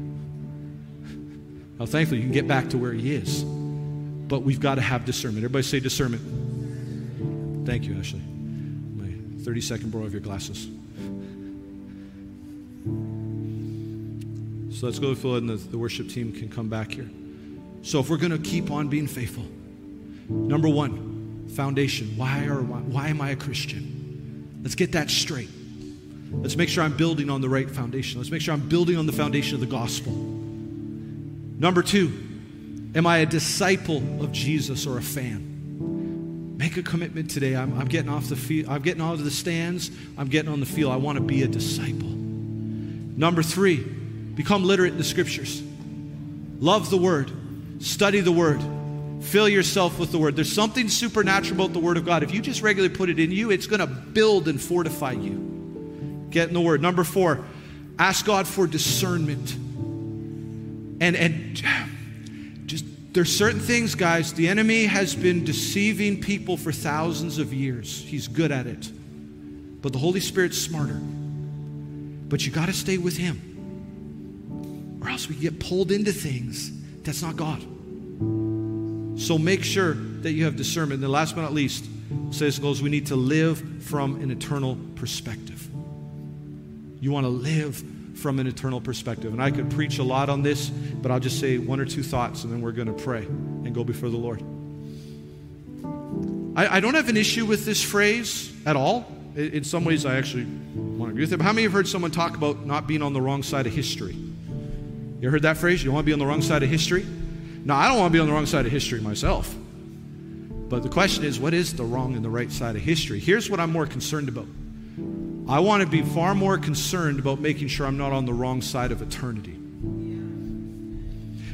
Now, thankfully, you can get back to where He is. But we've got to have discernment. Everybody say discernment. Thank you, Ashley. My 30 second borrow of your glasses. So let's go Phil, and the, the worship team can come back here. So, if we're going to keep on being faithful, number one, foundation. Why, are, why, why am I a Christian? Let's get that straight. Let's make sure I'm building on the right foundation. Let's make sure I'm building on the foundation of the gospel. Number two, am I a disciple of Jesus or a fan? Make a commitment today. I'm, I'm getting off the field. I'm getting out of the stands. I'm getting on the field. I want to be a disciple. Number three, become literate in the scriptures. Love the word. Study the word. Fill yourself with the Word. There's something supernatural about the Word of God. If you just regularly put it in you, it's going to build and fortify you. Get in the Word. Number four, ask God for discernment. And, and just, there's certain things, guys, the enemy has been deceiving people for thousands of years. He's good at it. But the Holy Spirit's smarter. But you got to stay with Him, or else we get pulled into things that's not God. So make sure that you have discernment. And last but not least, says goes, we need to live from an eternal perspective. You want to live from an eternal perspective. And I could preach a lot on this, but I'll just say one or two thoughts and then we're going to pray and go before the Lord. I, I don't have an issue with this phrase at all. In some ways, I actually want to agree with it. But how many have heard someone talk about not being on the wrong side of history? You heard that phrase? You want to be on the wrong side of history? Now, I don't want to be on the wrong side of history myself. But the question is, what is the wrong and the right side of history? Here's what I'm more concerned about. I want to be far more concerned about making sure I'm not on the wrong side of eternity.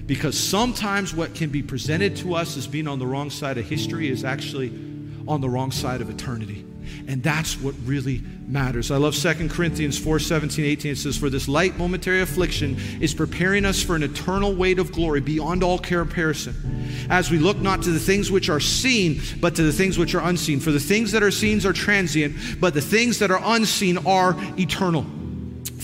Because sometimes what can be presented to us as being on the wrong side of history is actually on the wrong side of eternity. And that's what really matters. I love 2 Corinthians 4 17, 18. It says, For this light momentary affliction is preparing us for an eternal weight of glory beyond all comparison. As we look not to the things which are seen, but to the things which are unseen. For the things that are seen are transient, but the things that are unseen are eternal.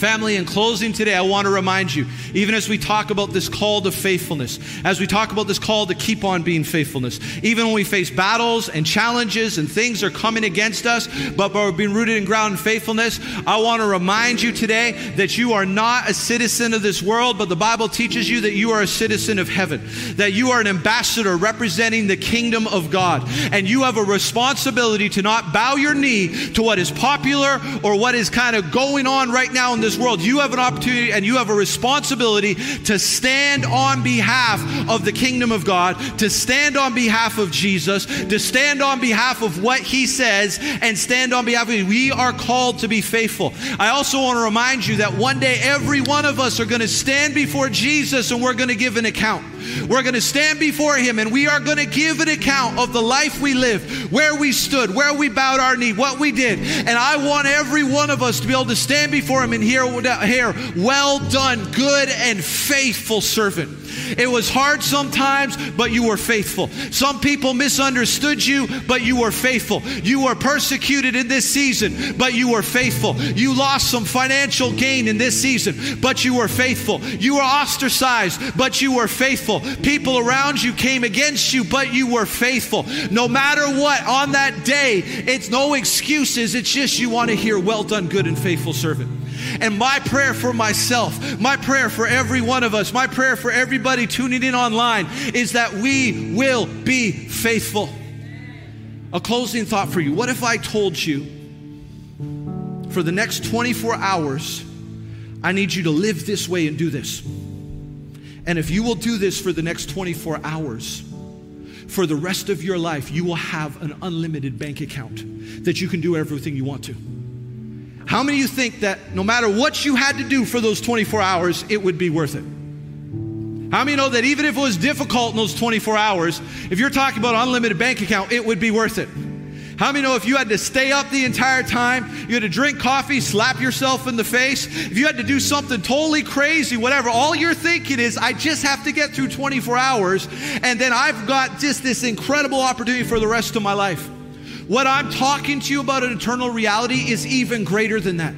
Family, in closing today, I want to remind you, even as we talk about this call to faithfulness, as we talk about this call to keep on being faithfulness, even when we face battles and challenges and things are coming against us, but we're being rooted in ground in faithfulness, I want to remind you today that you are not a citizen of this world, but the Bible teaches you that you are a citizen of heaven, that you are an ambassador representing the kingdom of God, and you have a responsibility to not bow your knee to what is popular or what is kind of going on right now in this this world, you have an opportunity and you have a responsibility to stand on behalf of the kingdom of God, to stand on behalf of Jesus, to stand on behalf of what he says, and stand on behalf of. We are called to be faithful. I also want to remind you that one day every one of us are going to stand before Jesus and we're going to give an account. We're going to stand before Him and we are going to give an account of the life we lived, where we stood, where we bowed our knee, what we did. And I want every one of us to be able to stand before Him and hear, hear well done, good and faithful servant. It was hard sometimes, but you were faithful. Some people misunderstood you, but you were faithful. You were persecuted in this season, but you were faithful. You lost some financial gain in this season, but you were faithful. You were ostracized, but you were faithful. People around you came against you, but you were faithful. No matter what, on that day, it's no excuses. It's just you want to hear, well done, good and faithful servant. And my prayer for myself, my prayer for every one of us, my prayer for everybody tuning in online is that we will be faithful. A closing thought for you. What if I told you for the next 24 hours, I need you to live this way and do this? And if you will do this for the next 24 hours, for the rest of your life, you will have an unlimited bank account that you can do everything you want to. How many of you think that no matter what you had to do for those 24 hours, it would be worth it? How many know that even if it was difficult in those 24 hours, if you're talking about unlimited bank account, it would be worth it? How many know if you had to stay up the entire time, you had to drink coffee, slap yourself in the face, if you had to do something totally crazy, whatever, all you're thinking is, I just have to get through 24 hours, and then I've got just this incredible opportunity for the rest of my life. What I'm talking to you about an eternal reality is even greater than that.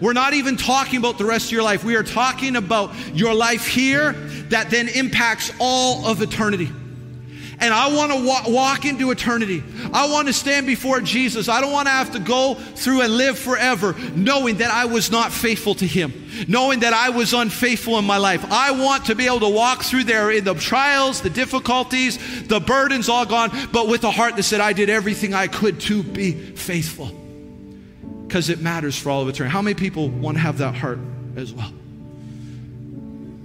We're not even talking about the rest of your life. We are talking about your life here that then impacts all of eternity and I want to walk, walk into eternity. I want to stand before Jesus. I don't want to have to go through and live forever knowing that I was not faithful to Him, knowing that I was unfaithful in my life. I want to be able to walk through there in the trials, the difficulties, the burdens all gone, but with a heart that said, I did everything I could to be faithful. Because it matters for all of eternity. How many people want to have that heart as well?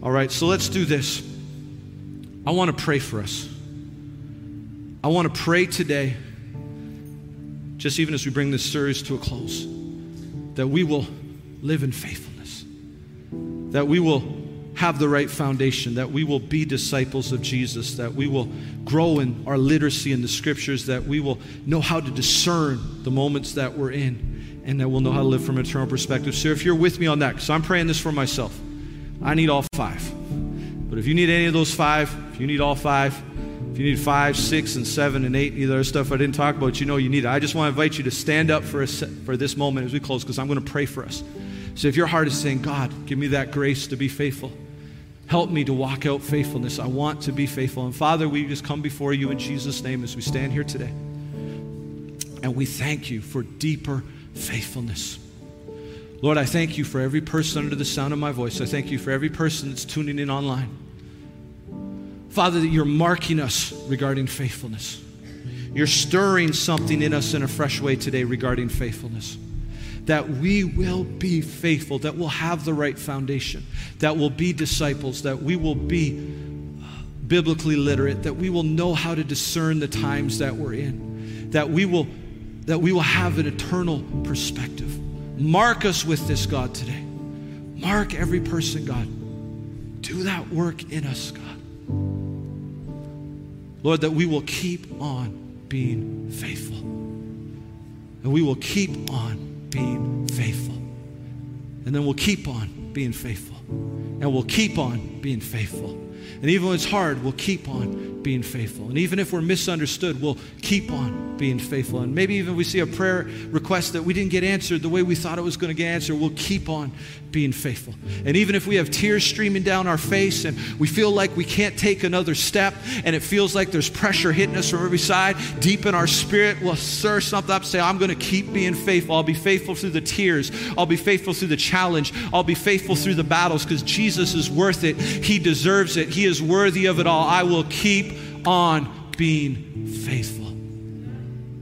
All right, so let's do this. I want to pray for us. I want to pray today, just even as we bring this series to a close, that we will live in faithfulness, that we will have the right foundation, that we will be disciples of Jesus, that we will grow in our literacy in the scriptures, that we will know how to discern the moments that we're in, and that we'll know how to live from an eternal perspective. So if you're with me on that, because I'm praying this for myself, I need all five. But if you need any of those five, if you need all five, you need five, six, and seven, and eight, either stuff I didn't talk about, you know you need it. I just want to invite you to stand up for, a, for this moment as we close because I'm going to pray for us. So if your heart is saying, God, give me that grace to be faithful, Help me to walk out faithfulness. I want to be faithful. And Father, we just come before you in Jesus' name as we stand here today. And we thank you for deeper faithfulness. Lord, I thank you for every person under the sound of my voice. I thank you for every person that's tuning in online. Father, that you're marking us regarding faithfulness. You're stirring something in us in a fresh way today regarding faithfulness that we will be faithful, that we'll have the right foundation, that we'll be disciples, that we will be uh, biblically literate, that we will know how to discern the times that we're in, that we will, that we will have an eternal perspective. Mark us with this, God, today. Mark every person, God. Do that work in us, God. Lord, that we will keep on being faithful. And we will keep on being faithful. And then we'll keep on being faithful. And we'll keep on being faithful. And even when it's hard, we'll keep on being faithful. And even if we're misunderstood, we'll keep on being faithful. And maybe even we see a prayer request that we didn't get answered the way we thought it was going to get answered, we'll keep on being faithful. And even if we have tears streaming down our face and we feel like we can't take another step and it feels like there's pressure hitting us from every side, deep in our spirit, we'll stir something up, say, I'm going to keep being faithful. I'll be faithful through the tears. I'll be faithful through the challenge. I'll be faithful through the battles because Jesus is worth it. He deserves it. He is worthy of it all. I will keep on being faithful.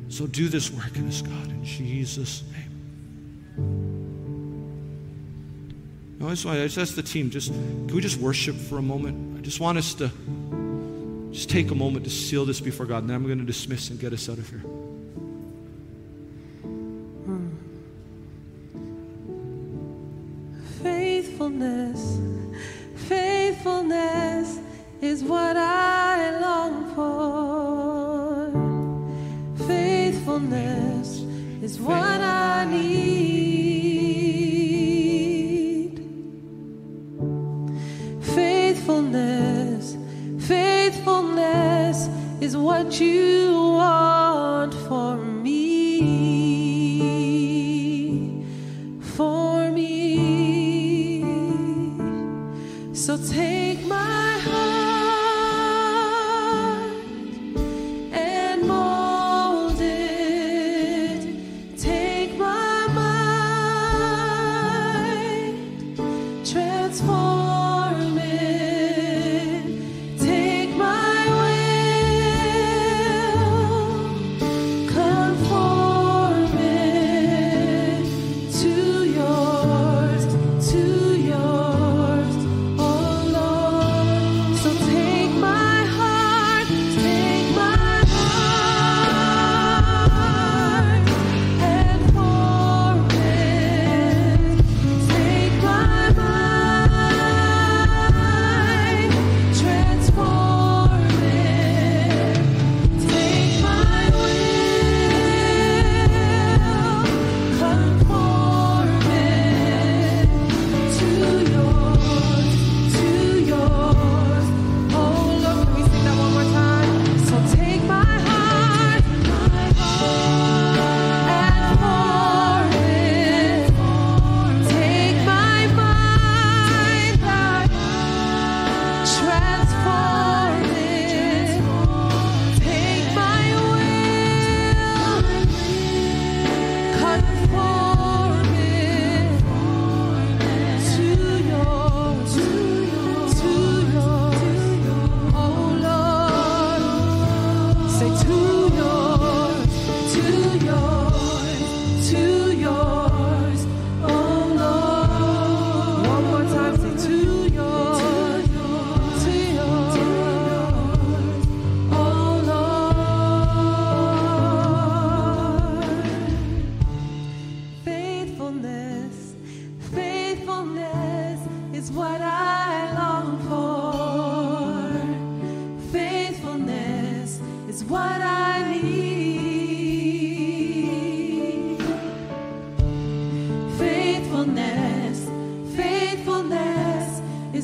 So do this work in us, God, in Jesus' name. No, that's why I just ask the team, just can we just worship for a moment? I just want us to just take a moment to seal this before God, and then I'm going to dismiss and get us out of here. Hmm. Faithfulness, faithfulness is what I long for. Faithfulness is what I need. Faithfulness, faithfulness is what you want for me.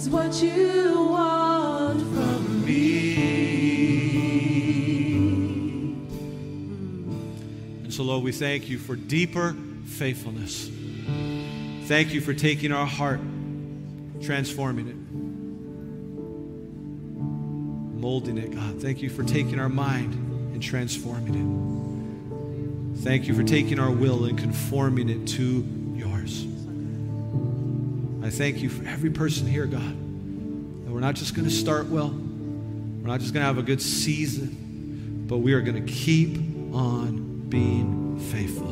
Is what you want from me. Mm. And so, Lord, we thank you for deeper faithfulness. Thank you for taking our heart, transforming it, molding it, God. Thank you for taking our mind and transforming it. Thank you for taking our will and conforming it to thank you for every person here, God. We're not just going to start well, we're not just going to have a good season, but we are going to keep on being faithful.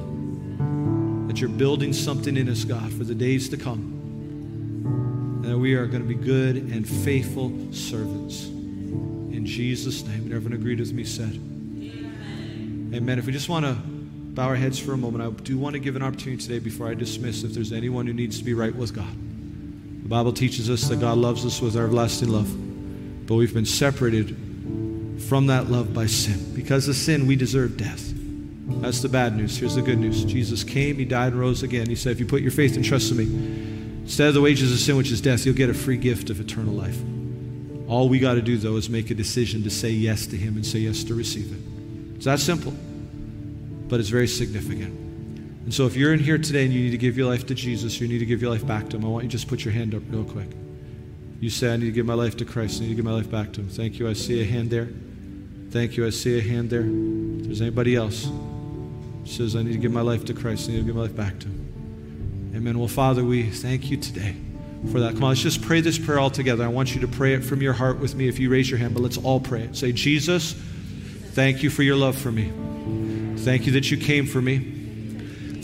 That you're building something in us, God, for the days to come. And that we are going to be good and faithful servants. In Jesus' name. And everyone agreed with me said. Amen. Amen. If we just want to bow our heads for a moment, I do want to give an opportunity today before I dismiss if there's anyone who needs to be right with God. The Bible teaches us that God loves us with everlasting love, but we've been separated from that love by sin. Because of sin, we deserve death. That's the bad news. Here's the good news Jesus came, He died, and rose again. He said, If you put your faith and trust in me, instead of the wages of sin, which is death, you'll get a free gift of eternal life. All we got to do, though, is make a decision to say yes to Him and say yes to receive it. It's that simple, but it's very significant. And so if you're in here today and you need to give your life to Jesus, you need to give your life back to Him, I want you to just put your hand up real quick. You say, I need to give my life to Christ. I need to give my life back to Him. Thank you. I see a hand there. Thank you. I see a hand there. If there's anybody else says, I need to give my life to Christ. I need to give my life back to Him. Amen. Well, Father, we thank you today for that. Come on, let's just pray this prayer all together. I want you to pray it from your heart with me if you raise your hand, but let's all pray it. Say, Jesus, thank you for your love for me. Thank you that you came for me.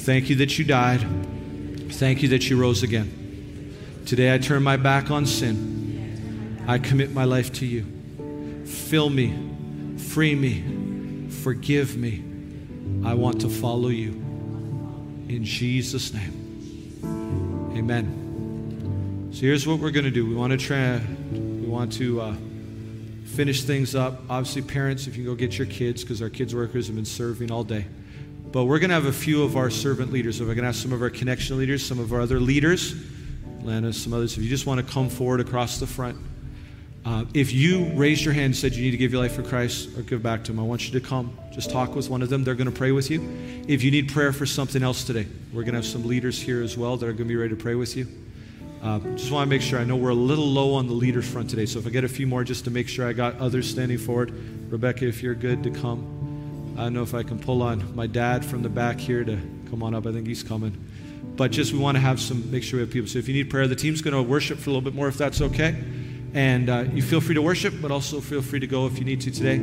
Thank you that you died. Thank you that you rose again. Today I turn my back on sin. I commit my life to you. Fill me, free me, forgive me. I want to follow you. In Jesus' name. Amen. So here's what we're going to do. We want to try, we want to uh, finish things up. Obviously, parents, if you can go get your kids, because our kids workers have been serving all day. But we're going to have a few of our servant leaders. We're going to have some of our connection leaders, some of our other leaders, Lana, some others. If you just want to come forward across the front. Uh, if you raised your hand and said you need to give your life for Christ or give back to Him, I want you to come. Just talk with one of them. They're going to pray with you. If you need prayer for something else today, we're going to have some leaders here as well that are going to be ready to pray with you. Uh, just want to make sure. I know we're a little low on the leaders front today, so if I get a few more, just to make sure I got others standing forward. Rebecca, if you're good to come. I don't know if I can pull on my dad from the back here to come on up. I think he's coming. But just we want to have some, make sure we have people. So if you need prayer, the team's going to worship for a little bit more if that's okay. And uh, you feel free to worship, but also feel free to go if you need to today.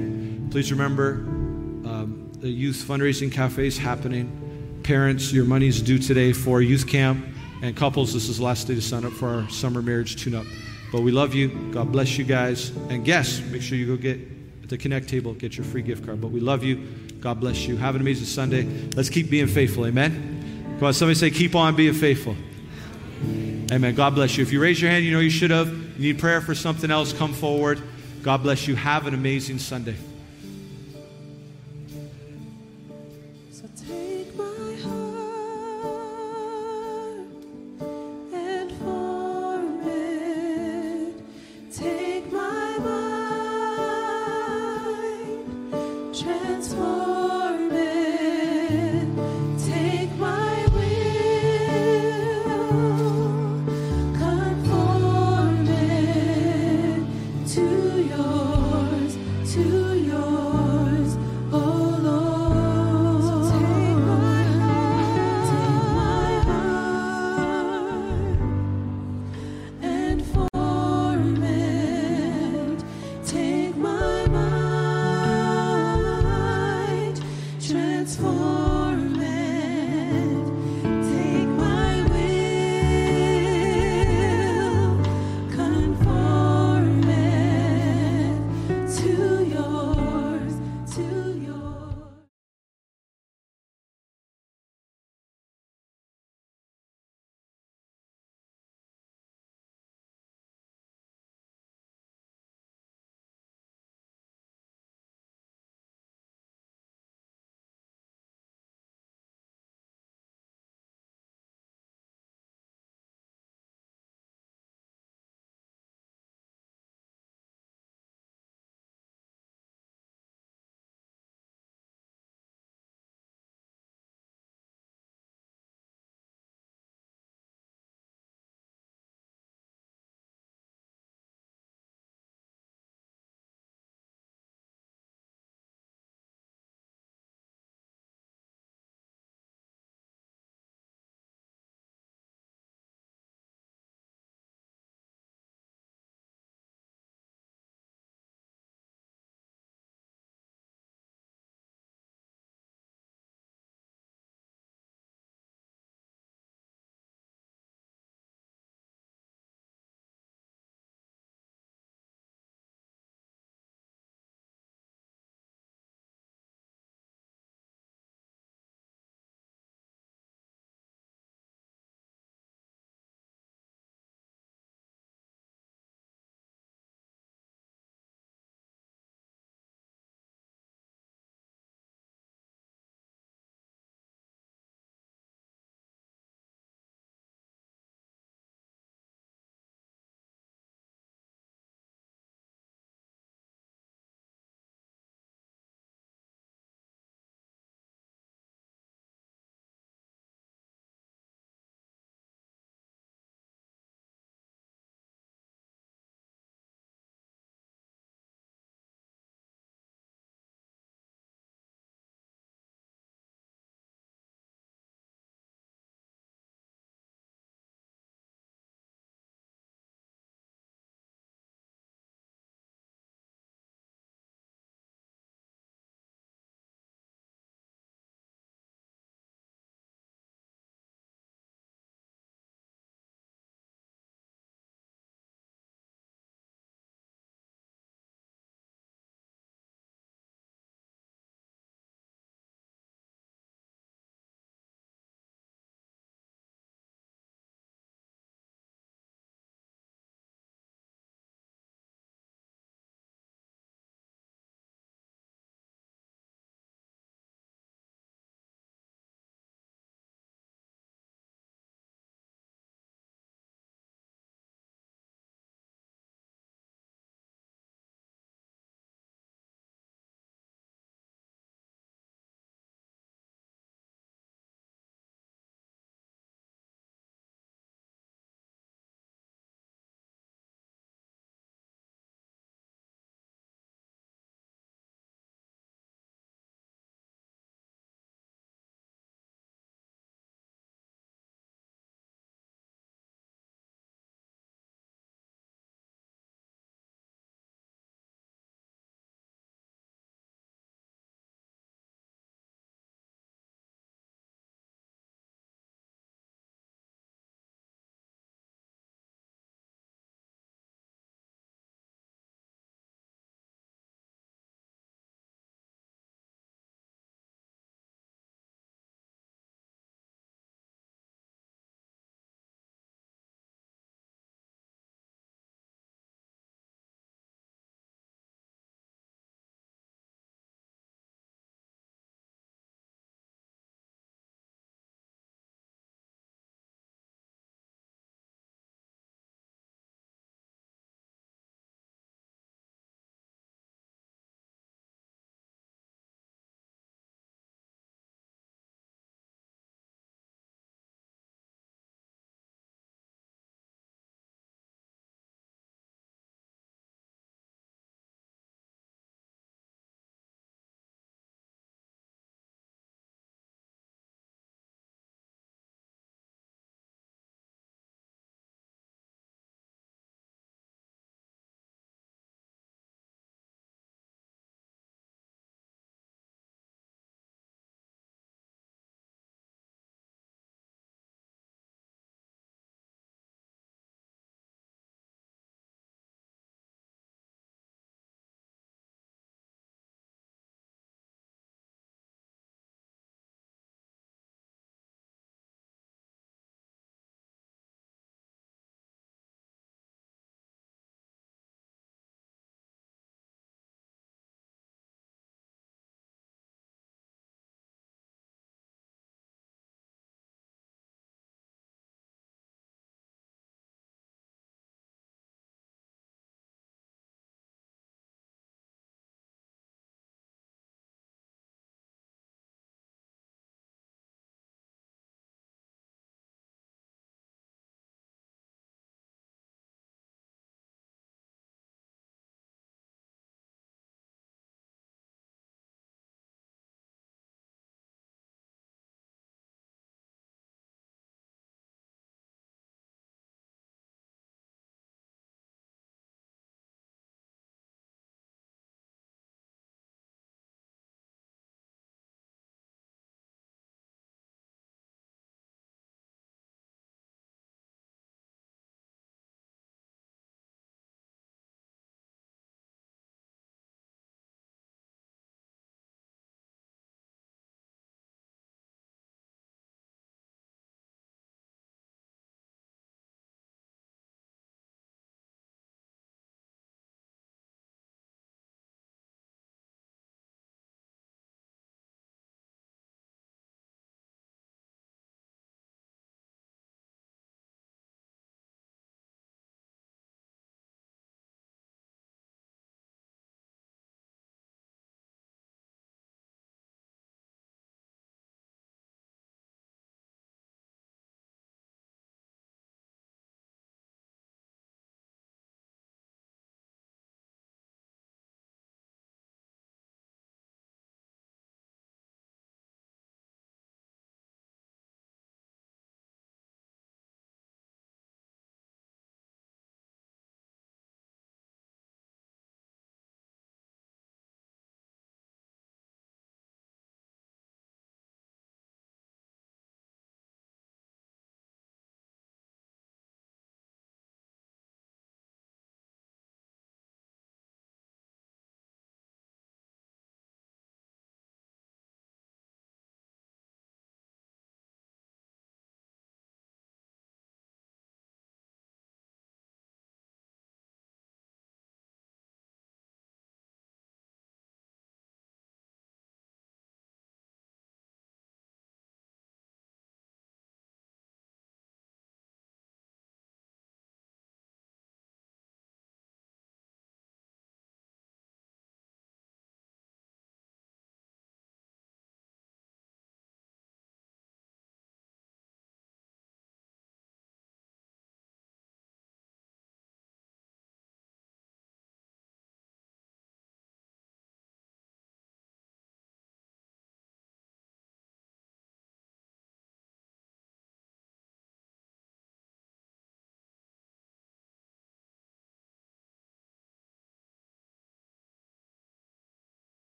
Please remember um, the youth fundraising cafe is happening. Parents, your money is due today for youth camp. And couples, this is the last day to sign up for our summer marriage tune up. But we love you. God bless you guys. And guests, make sure you go get at the Connect table, get your free gift card. But we love you. God bless you. Have an amazing Sunday. Let's keep being faithful. Amen. Come on, somebody say, keep on being faithful. Amen. God bless you. If you raise your hand, you know you should have. You need prayer for something else, come forward. God bless you. Have an amazing Sunday.